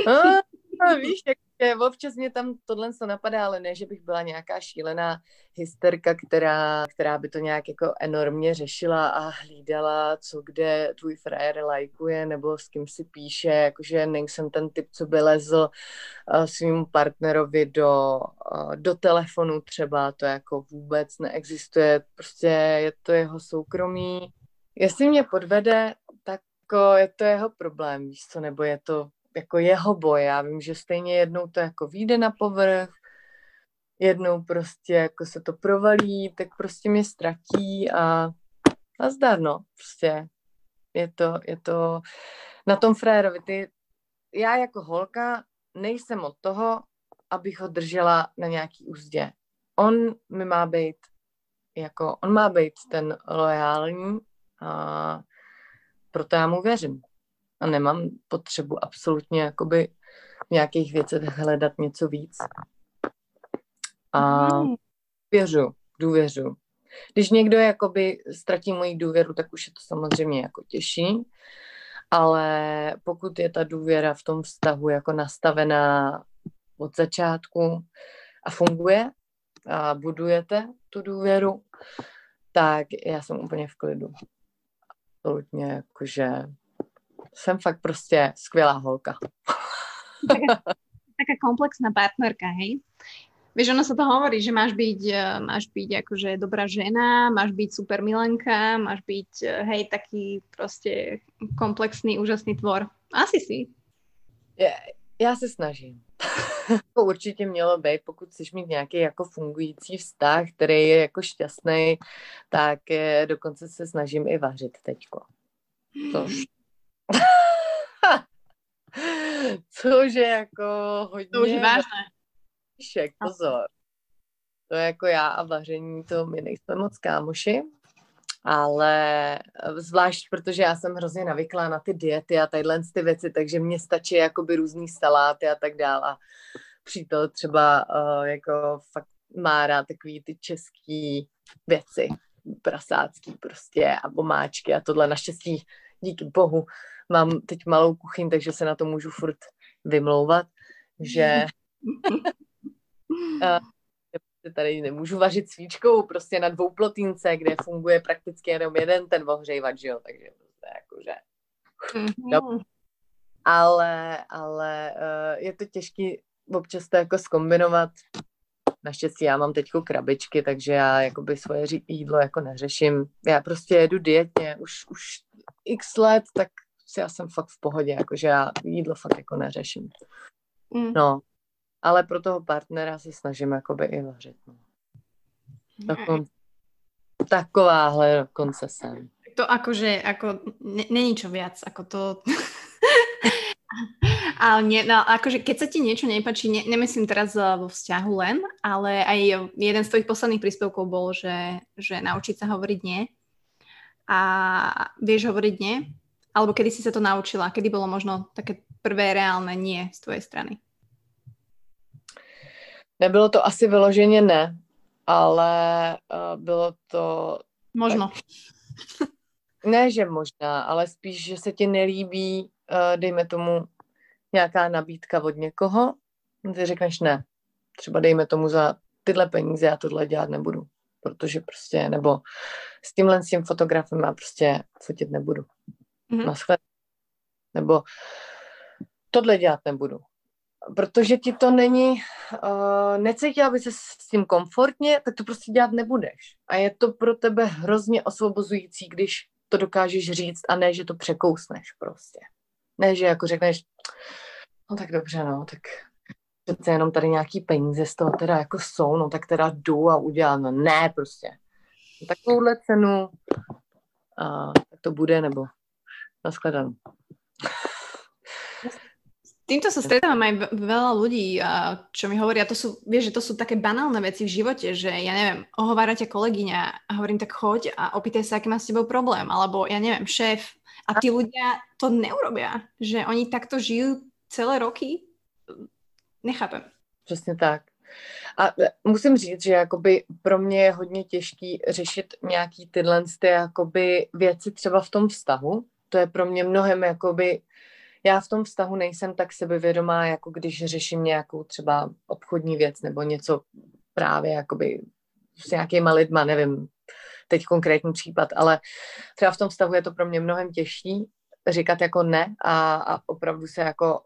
a, víš, jak že občas mě tam tohle co napadá, ale ne, že bych byla nějaká šílená hysterka, která, která by to nějak jako enormně řešila a hlídala, co kde tvůj frajer lajkuje nebo s kým si píše, jakože nejsem ten typ, co by lezl uh, svým partnerovi do, uh, do telefonu třeba, to jako vůbec neexistuje, prostě je to jeho soukromí. Jestli mě podvede, tak jako je to jeho problém, víš co, nebo je to jako jeho boj. Já vím, že stejně jednou to jako vyjde na povrch, jednou prostě jako se to provalí, tak prostě mě ztratí a, a zdar, no, prostě je to, je to na tom frérovi. Ty, já jako holka nejsem od toho, abych ho držela na nějaký úzdě. On mi má být jako, on má být ten lojální a proto já mu věřím a nemám potřebu absolutně jakoby v nějakých věcech hledat něco víc. A mm. věřu, důvěřu. Když někdo jakoby ztratí moji důvěru, tak už je to samozřejmě jako těžší, ale pokud je ta důvěra v tom vztahu jako nastavená od začátku a funguje a budujete tu důvěru, tak já jsem úplně v klidu. Absolutně jakože jsem fakt prostě skvělá holka. <laughs> Taká komplexná partnerka, hej? Vieš, ono sa to hovorí, že máš byť, eh, máš byť akože dobrá žena, máš byť super milenka, máš byť, eh, hej, taký prostě komplexný, úžasný tvor. Asi si. Je, já se snažím. <laughs> to určitě mělo být, pokud chceš mít nějaký jako fungující vztah, který je jako šťastný, tak je, dokonce se snažím i vařit teďko. To <laughs> Což je jako hodně... To už je vážné. Šek, pozor. To je jako já a vaření, to my nejsme moc kámoši, ale zvlášť, protože já jsem hrozně navyklá na ty diety a tadyhle ty věci, takže mě stačí jakoby různý saláty a tak dále. A přítel třeba uh, jako fakt má rád takový ty český věci, prasácký prostě a bomáčky a tohle naštěstí díky bohu mám teď malou kuchyň, takže se na to můžu furt vymlouvat, že <laughs> tady nemůžu vařit svíčkou prostě na dvou plotínce, kde funguje prakticky jenom jeden ten ohřejvač, jo, takže prostě jakože... No. Ale, ale uh, je to těžký občas to jako skombinovat. Naštěstí já mám teď krabičky, takže já jakoby svoje jídlo jako neřeším. Já prostě jedu dietně už, už x let, tak já jsem fakt v pohodě, jakože já jídlo fakt jako neřeším. Mm. No, ale pro toho partnera se snažím jakoby i vařit. No. Takon, takováhle dokonce jsem. To akože, ako, není čo viac, ako to... <laughs> ale nie, no, akože keď sa ti niečo nepačí, ne, nemyslím teraz eh, vo vzťahu len, ale aj jeden z tvojich posledných príspevkov bol, že, že naučiť sa hovoriť nie. A vieš hovoriť nie? Alebo kedy si sa to naučila? Kedy bolo možno také prvé reálne nie z tvojej strany? Nebylo to asi vyloženě ne, ale uh, bylo to... Možno. Tak, ne, že možná, ale spíš, že se ti nelíbí, uh, dejme tomu, nějaká nabídka od někoho, ty řekneš ne. Třeba dejme tomu za tyhle peníze já tohle dělat nebudu, protože prostě, nebo s tímhle s tím fotografem já prostě fotit nebudu mm-hmm. naschle. nebo tohle dělat nebudu. Protože ti to není, uh, necítila by se s tím komfortně, tak to prostě dělat nebudeš. A je to pro tebe hrozně osvobozující, když to dokážeš říct a ne, že to překousneš prostě. Ne, že jako řekneš, no tak dobře, no, tak přece jenom tady nějaký peníze z toho teda jako jsou, no tak teda jdu a udělám, no ne prostě. Takovouhle cenu a tak to bude, nebo nashledanou. Týmto sa stretávam aj veľa ľudí, čo mi hovoria, to sú, vieš, že to sú také banálne veci v živote, že ja neviem, ohovára ťa kolegyňa a hovorím tak choď a opýtaj sa, aký má s tebou problém, alebo ja neviem, šéf a tí ľudia to neurobia, že oni takto žijú celé roky, nechápem. Přesně tak. A e, musím říct, že jakoby pro mě je hodně těžký řešit nějaký tyhle ty jakoby věci třeba v tom vztahu. To je pro mě mnohem jakoby já v tom vztahu nejsem tak sebevědomá, jako když řeším nějakou třeba obchodní věc nebo něco právě jakoby s nějakýma lidma, nevím, teď konkrétní případ, ale třeba v tom vztahu je to pro mě mnohem těžší říkat jako ne a, a opravdu se jako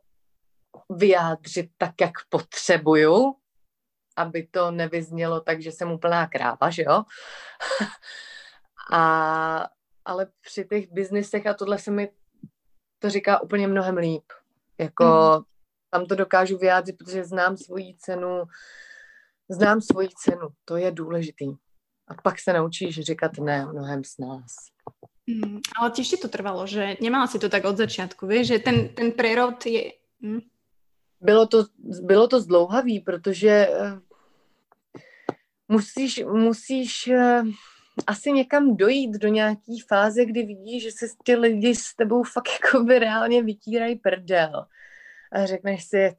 vyjádřit tak, jak potřebuju, aby to nevyznělo tak, že jsem úplná kráva, že jo? <laughs> a, ale při těch biznisech a tohle se mi to říká úplně mnohem líp. Jako mm. tam to dokážu vyjádřit, protože znám svoji cenu, znám svoji cenu, to je důležitý. A pak se naučíš říkat ne mnohem s nás. Mm, ale tiež ti to trvalo, že nemala si to tak od začátku, víš, že ten, ten prerod je... Mm. Bylo to, bylo to zdlouhavý, protože uh, musíš, musíš uh, asi někam dojít do nějaký fáze, kdy vidíš, že se ty lidi s tebou fakt jako by reálně vytírají prdel. A řekneš si,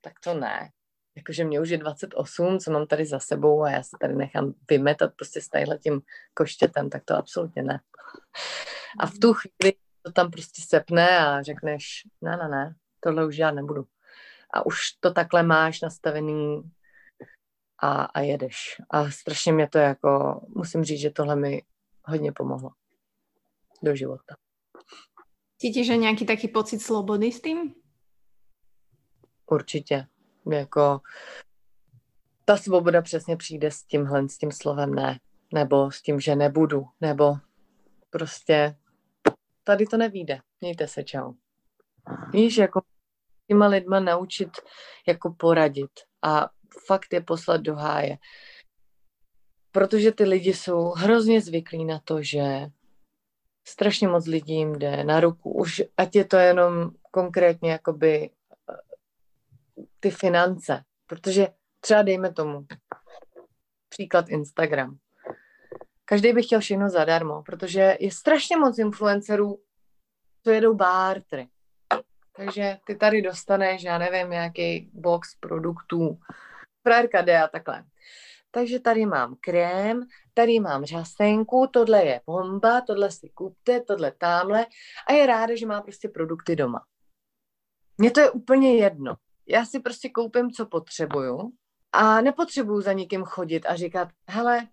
tak to ne. Jakože mě už je 28, co mám tady za sebou a já se tady nechám vymetat prostě s tím koštětem, tak to absolutně ne. A v tu chvíli to tam prostě sepne a řekneš, ne, ne, ne, tohle už já nebudu. A už to takhle máš nastavený a, a jedeš. A strašně mě to jako, musím říct, že tohle mi hodně pomohlo do života. Cítíš, že nějaký taký pocit slobody s tím? Určitě. Jako ta svoboda přesně přijde s tímhle, s tím slovem ne. Nebo s tím, že nebudu. Nebo prostě tady to nevíde. Mějte se, čau. Víš, jako těma lidma naučit jako poradit a fakt je poslat do háje. Protože ty lidi jsou hrozně zvyklí na to, že strašně moc lidí jim jde na ruku. Už ať je to jenom konkrétně jakoby eh, ty finance. Protože třeba dejme tomu příklad Instagram. Každý by chtěl všechno zadarmo, protože je strašně moc influencerů, co jedou bártry. Takže ty tady dostaneš, já nevím, nějaký box produktů, frajerka jde a takhle. Takže tady mám krém, tady mám řasenku, tohle je bomba, tohle si kupte, tohle tamhle a je ráda, že má prostě produkty doma. Mně to je úplně jedno. Já si prostě koupím, co potřebuju a nepotřebuju za někým chodit a říkat, hele,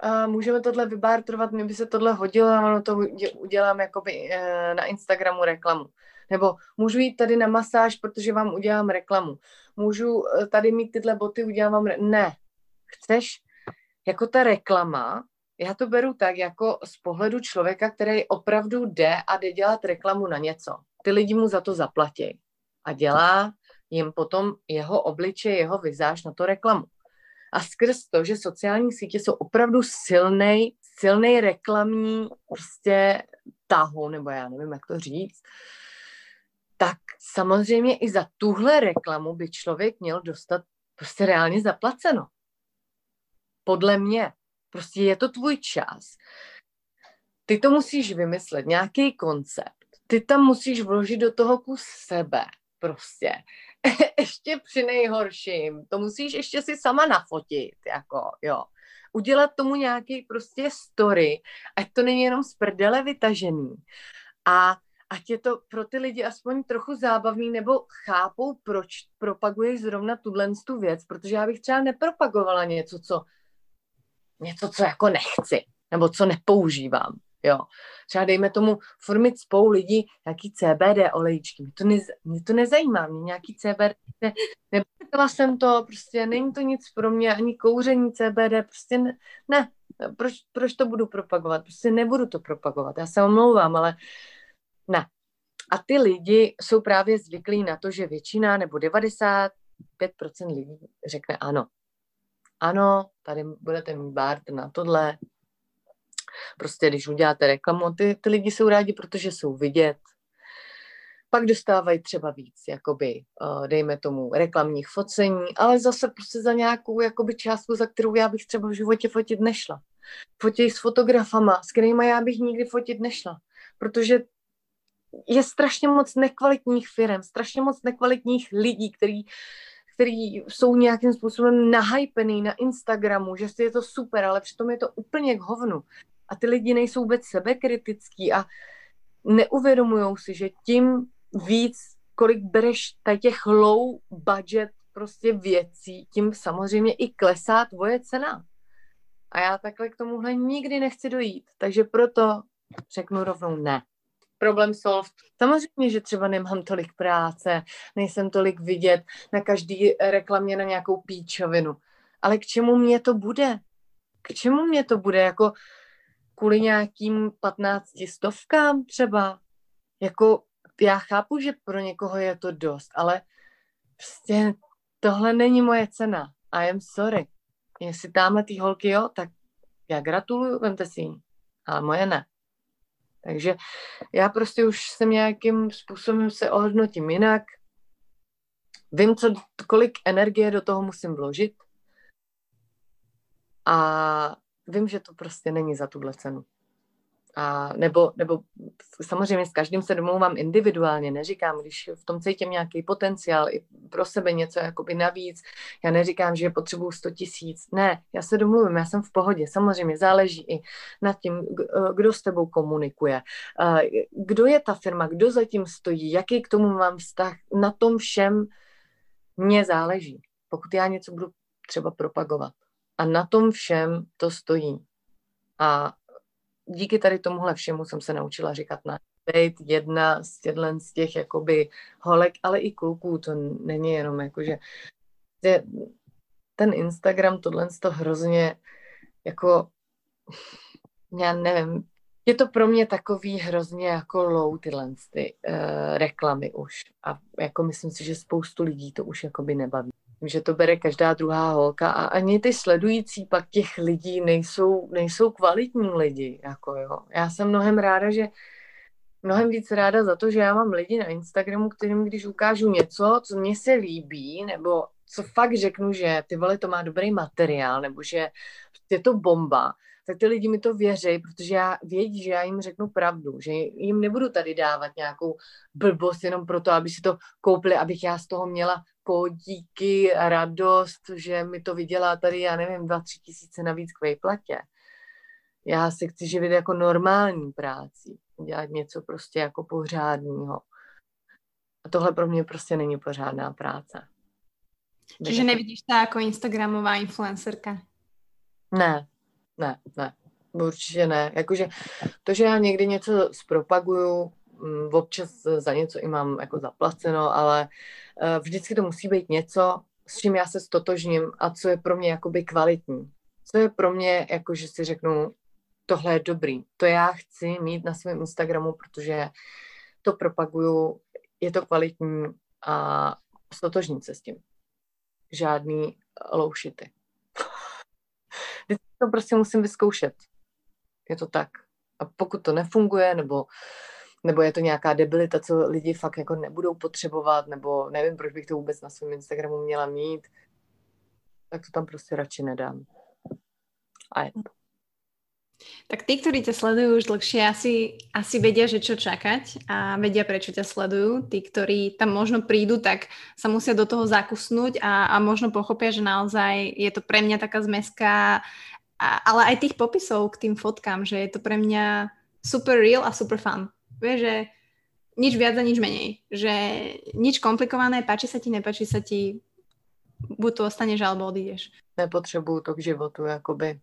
a můžeme tohle vybártrovat, mě by se tohle hodilo a ono to udělám jakoby e, na Instagramu reklamu. Nebo můžu jít tady na masáž, protože vám udělám reklamu. Můžu eh, tady mít tyhle boty, udělám vám... Re- ne. Chceš jako ta reklama, já to beru tak, jako z pohledu člověka, který opravdu jde a jde dělat reklamu na něco. Ty lidi mu za to zaplatí. A dělá jim potom jeho obličej, jeho vizáž na to reklamu. A skrz to, že sociální sítě jsou opravdu silný, silný reklamní prostě tahu, nebo já nevím, jak to říct, tak samozřejmě i za tuhle reklamu by člověk měl dostat prostě reálně zaplaceno. Podle mě. Prostě je to tvůj čas. Ty to musíš vymyslet, nějaký koncept. Ty tam musíš vložit do toho kus sebe. Prostě. <laughs> ještě při nejhorším. To musíš ještě si sama nafotit, jako, jo. Udělat tomu nějaký prostě story, ať to není jenom z prdele vytažený. A ať je to pro ty lidi aspoň trochu zábavný, nebo chápou, proč propaguješ zrovna tuhle tu věc, protože já bych třeba nepropagovala něco, co něco, co jako nechci, nebo co nepoužívám. Jo. Třeba dejme tomu formit spolu lidí nějaký CBD olejčky. Mě to, nez, mě to nezajímá, mě nějaký CBD, ne, nebyla jsem to, prostě není to nic pro mě, ani kouření CBD, prostě ne, ne. Proč, proč to budu propagovat? Prostě nebudu to propagovat, já se omlouvám, ale ne. A ty lidi jsou právě zvyklí na to, že většina nebo 95% lidí řekne ano. Ano, tady budete mít bar na tohle, Prostě když uděláte reklamu, ty, ty lidi jsou rádi, protože jsou vidět. Pak dostávají třeba víc, jakoby, uh, dejme tomu, reklamních focení, ale zase prostě za nějakou jakoby, částku, za kterou já bych třeba v životě fotit nešla. Fotěj s fotografama, s kterými já bych nikdy fotit nešla. Protože je strašně moc nekvalitních firm, strašně moc nekvalitních lidí, který, který jsou nějakým způsobem nahypený na Instagramu, že je to super, ale přitom je to úplně k hovnu a ty lidi nejsou vůbec sebekritický a neuvědomují si, že tím víc, kolik bereš těch low budget prostě věcí, tím samozřejmě i klesá tvoje cena. A já takhle k tomuhle nikdy nechci dojít, takže proto řeknu rovnou ne. Problem solved. Samozřejmě, že třeba nemám tolik práce, nejsem tolik vidět na každý reklamě na nějakou píčovinu. Ale k čemu mě to bude? K čemu mě to bude? Jako kvůli nějakým 15 stovkám třeba. Jako já chápu, že pro někoho je to dost, ale prostě tohle není moje cena. I am sorry. Jestli tamhle ty holky jo, tak já gratuluju, vemte si ji. Ale moje ne. Takže já prostě už jsem nějakým způsobem se ohodnotím jinak. Vím, co, kolik energie do toho musím vložit. A vím, že to prostě není za tuhle cenu. A nebo, nebo samozřejmě s každým se domlouvám individuálně, neříkám, když v tom cítím nějaký potenciál i pro sebe něco jakoby navíc, já neříkám, že potřebuju 100 tisíc, ne, já se domluvím, já jsem v pohodě, samozřejmě záleží i nad tím, kdo s tebou komunikuje, kdo je ta firma, kdo zatím stojí, jaký k tomu mám vztah, na tom všem mě záleží, pokud já něco budu třeba propagovat. A na tom všem to stojí. A díky tady tomuhle všemu jsem se naučila říkat na být jedna z těchto z těch jakoby holek, ale i kluků, to není jenom jakože ten Instagram, tohle to hrozně jako já nevím, je to pro mě takový hrozně jako low tyhle ty uh, reklamy už. A jako myslím si, že spoustu lidí to už jakoby nebaví že to bere každá druhá holka a ani ty sledující pak těch lidí nejsou, nejsou kvalitní lidi. Jako jo. Já jsem mnohem ráda, že mnohem víc ráda za to, že já mám lidi na Instagramu, kterým když ukážu něco, co mně se líbí, nebo co fakt řeknu, že ty vole, to má dobrý materiál, nebo že je to bomba, tak ty lidi mi to věří, protože já vědí, že já jim řeknu pravdu, že jim nebudu tady dávat nějakou blbost jenom proto, aby si to koupili, abych já z toho měla kódíky a radost, že mi to vydělá tady, já nevím, dva, tři tisíce navíc k vejplatě. Já se chci živit jako normální práci, dělat něco prostě jako pořádného. A tohle pro mě prostě není pořádná práce. Čiže nevidíš to jako Instagramová influencerka? Ne, ne, ne. Určitě ne. Jakože to, že já někdy něco zpropaguju, občas za něco i mám jako zaplaceno, ale Eh, vždycky to musí být něco, s čím já se stotožním a co je pro mě jakoby kvalitní. Co je pro mě, jako že si řeknu, tohle je dobrý. To já chci mít na svém Instagramu, protože to propaguju, je to kvalitní a stotožním se s tím. Žádný loušity. Vždycky to prostě musím vyzkoušet. Je to tak. A pokud to nefunguje, nebo nebo je to nějaká debilita, co lidi fakt jako nebudou potřebovat, nebo nevím, proč bych to vůbec na svém Instagramu měla mít, tak to tam prostě radši nedám. A je to. Tak tí, ktorí ťa sledujú už dlhšie, asi, asi vedia, že čo čakať a vedia, prečo ťa sledujú. Tí, ktorí tam možno prídu, tak sa musia do toho zakusnúť a, a možno pochopia, že naozaj je to pre mňa taká zmeska, a, ale aj tých popisov k tým fotkám, že je to pre mňa super real a super fun. Vieš, že nič viac a nič menej. Že nič komplikované, páči sa ti, nepáči sa ti, buď to ostaneš, alebo odídeš. Nepotřebuju to k životu, jakoby.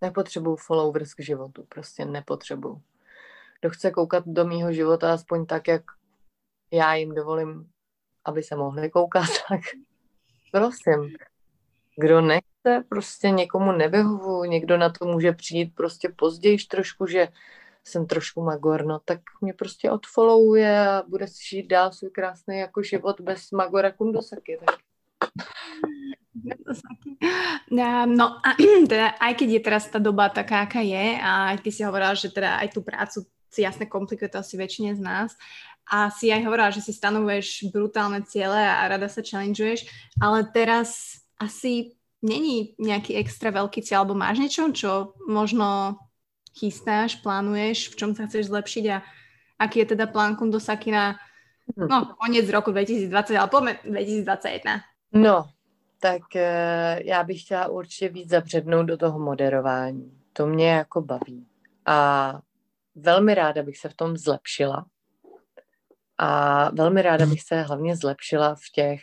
Nepotřebuju followers k životu, prostě nepotřebuju. Kdo chce koukat do mýho života aspoň tak, jak já jim dovolím, aby se mohli koukat, <laughs> tak prosím. Kdo nechce, prostě někomu nevyhovu, někdo na to může přijít prostě později trošku, že jsem trošku magor, no tak mě prostě odfollowuje a bude si žít dál svůj krásný jako život bez magora kundosaky. Tak. No a <clears throat> teda aj keď je teraz tá doba taká, aká je a ty si hovorila, že teda aj tú prácu si jasne komplikuje to asi väčšine z nás a si aj hovorila, že si stanovuješ brutálne ciele a rada sa challengeuješ, ale teraz asi není nejaký extra veľký cieľ, alebo máš niečo, čo možno chystáš, plánuješ, v čom sa chceš zlepšiť a aký je teda plán Kundosaki na no, koniec roku 2020, ale poďme 2021. No, tak uh, já bych chtěla určitě víc zabřednout do toho moderování. To mě jako baví. A velmi ráda bych se v tom zlepšila. A velmi ráda bych se hlavně zlepšila v těch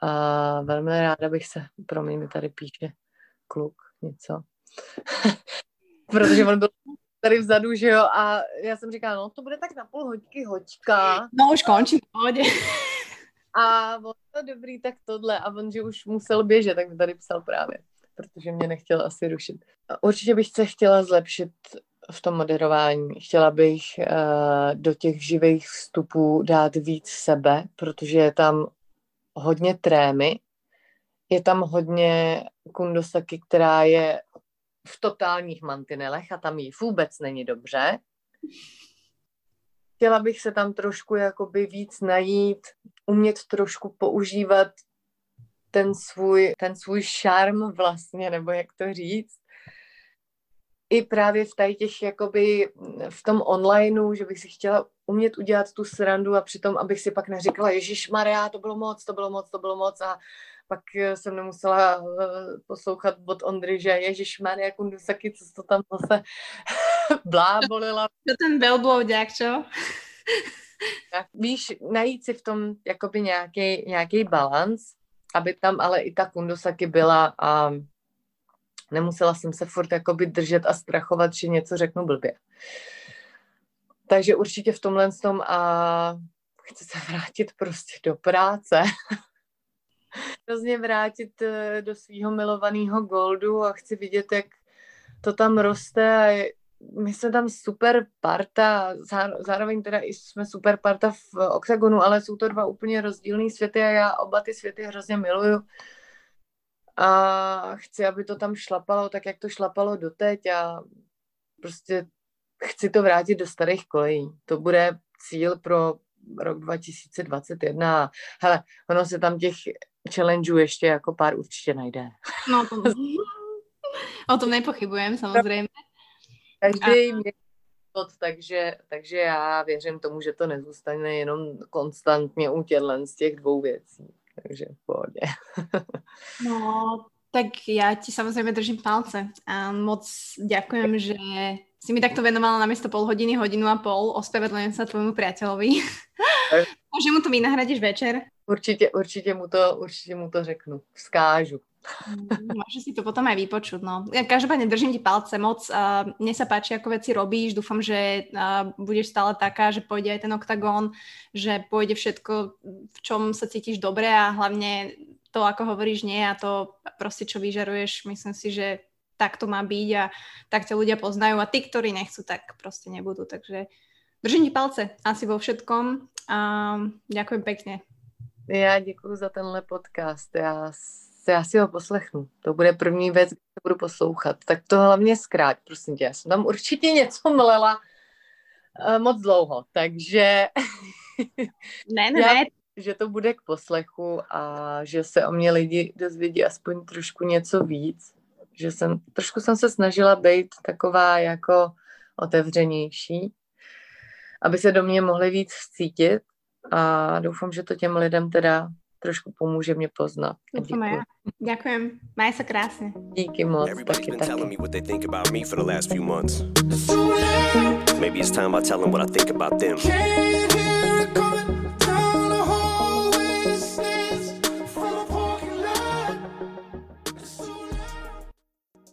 a velmi ráda bych se, pro mě mi tady píše kluk něco, <laughs> protože on byl tady vzadu, že jo, a já jsem říkala, no to bude tak na půl hoďky hoďka. No už končí v pohodě. A on to dobrý, tak tohle. A on, že už musel běžet, tak mi tady psal právě, protože mě nechtěl asi rušit. Určitě bych se chtěla zlepšit v tom moderování. Chtěla bych uh, do těch živých vstupů dát víc sebe, protože je tam hodně trémy, je tam hodně kundosaky, která je v totálních mantinelech a tam jí vůbec není dobře. Chtěla bych se tam trošku jakoby víc najít, umět trošku používat ten svůj, ten svůj šarm vlastně, nebo jak to říct. I právě v tady těch, jakoby v tom onlineu, že bych si chtěla umět udělat tu srandu a přitom, abych si pak neříkala, Ježíš Maria, to bylo moc, to bylo moc, to bylo moc a pak jsem nemusela eh, poslouchat od Ondry, že Ježíš Maria Kundusaky, co to tam zase <laughs> blábolila. To ten velbloudák, čo? víš, najít si v tom jakoby nějaký, nějaký balans, aby tam ale i ta kundosaky byla a nemusela jsem se furt jakoby držet a strachovat, že něco řeknu blbě. Takže určitě v tomhle tom a chci se vrátit prostě do práce. <laughs> Hrozně vrátit eh, do svého milovaného goldu a chci vidět, jak to tam roste a my jsme tam super parta, zároveň teda jsme super parta v OXAGONu, ale jsou to dva úplně rozdílné světy a já oba ty světy hrozně miluju. A chci, aby to tam šlapalo tak, jak to šlapalo doteď a prostě chci to vrátit do starých kolejí. To bude cíl pro rok 2021. Hele, ono se tam těch challengeů ještě jako pár určitě najde. No, to, <laughs> o tom nepochybujem, samozřejmě. Každý mě takže, takže já věřím tomu, že to nezůstane jenom konstantně u těchto z těch dvou věcí. Takže v pohodě. <laughs> no, tak já ti samozřejmě držím palce a moc ďakujem, že si mi takto venovala na miesto pol hodiny, hodinu a pol. Ospravedlňujem sa tvojmu priateľovi. <laughs> Môže mu to vynahradíš večer? Určitě, určitě mu to, určitě mu to řeknu. Vzkážu. Môže si to potom aj vypočuť. No. Ja každopádne držím ti palce moc. Uh, mne sa páči, ako veci robíš. Dúfam, že uh, budeš stále taká, že pôjde aj ten oktagón, že pôjde všetko, v čom sa cítiš dobre a hlavne to, ako hovoríš, nie a to proste, čo vyžaruješ, myslím si, že tak to má byť a tak ťa ľudia poznajú a tí, ktorí nechcú, tak proste nebudú. Takže držím ti palce asi vo všetkom a ďakujem pekne. Já děkuji za tenhle podcast. Já já si ho poslechnu. To bude první věc, kterou budu poslouchat. Tak to hlavně zkrát, prosím tě. Já jsem tam určitě něco mlela uh, moc dlouho, takže... <laughs> ne, ne, já, ne. Že to bude k poslechu a že se o mě lidi dozvědí aspoň trošku něco víc. Že jsem, trošku jsem se snažila být taková jako otevřenější, aby se do mě mohli víc cítit a doufám, že to těm lidem teda trošku pomůže mě poznat. Děkuji. Děkujem. Maj se krásně. Díky moc. Taky, taky. Maybe it's time I tell them what I think about them.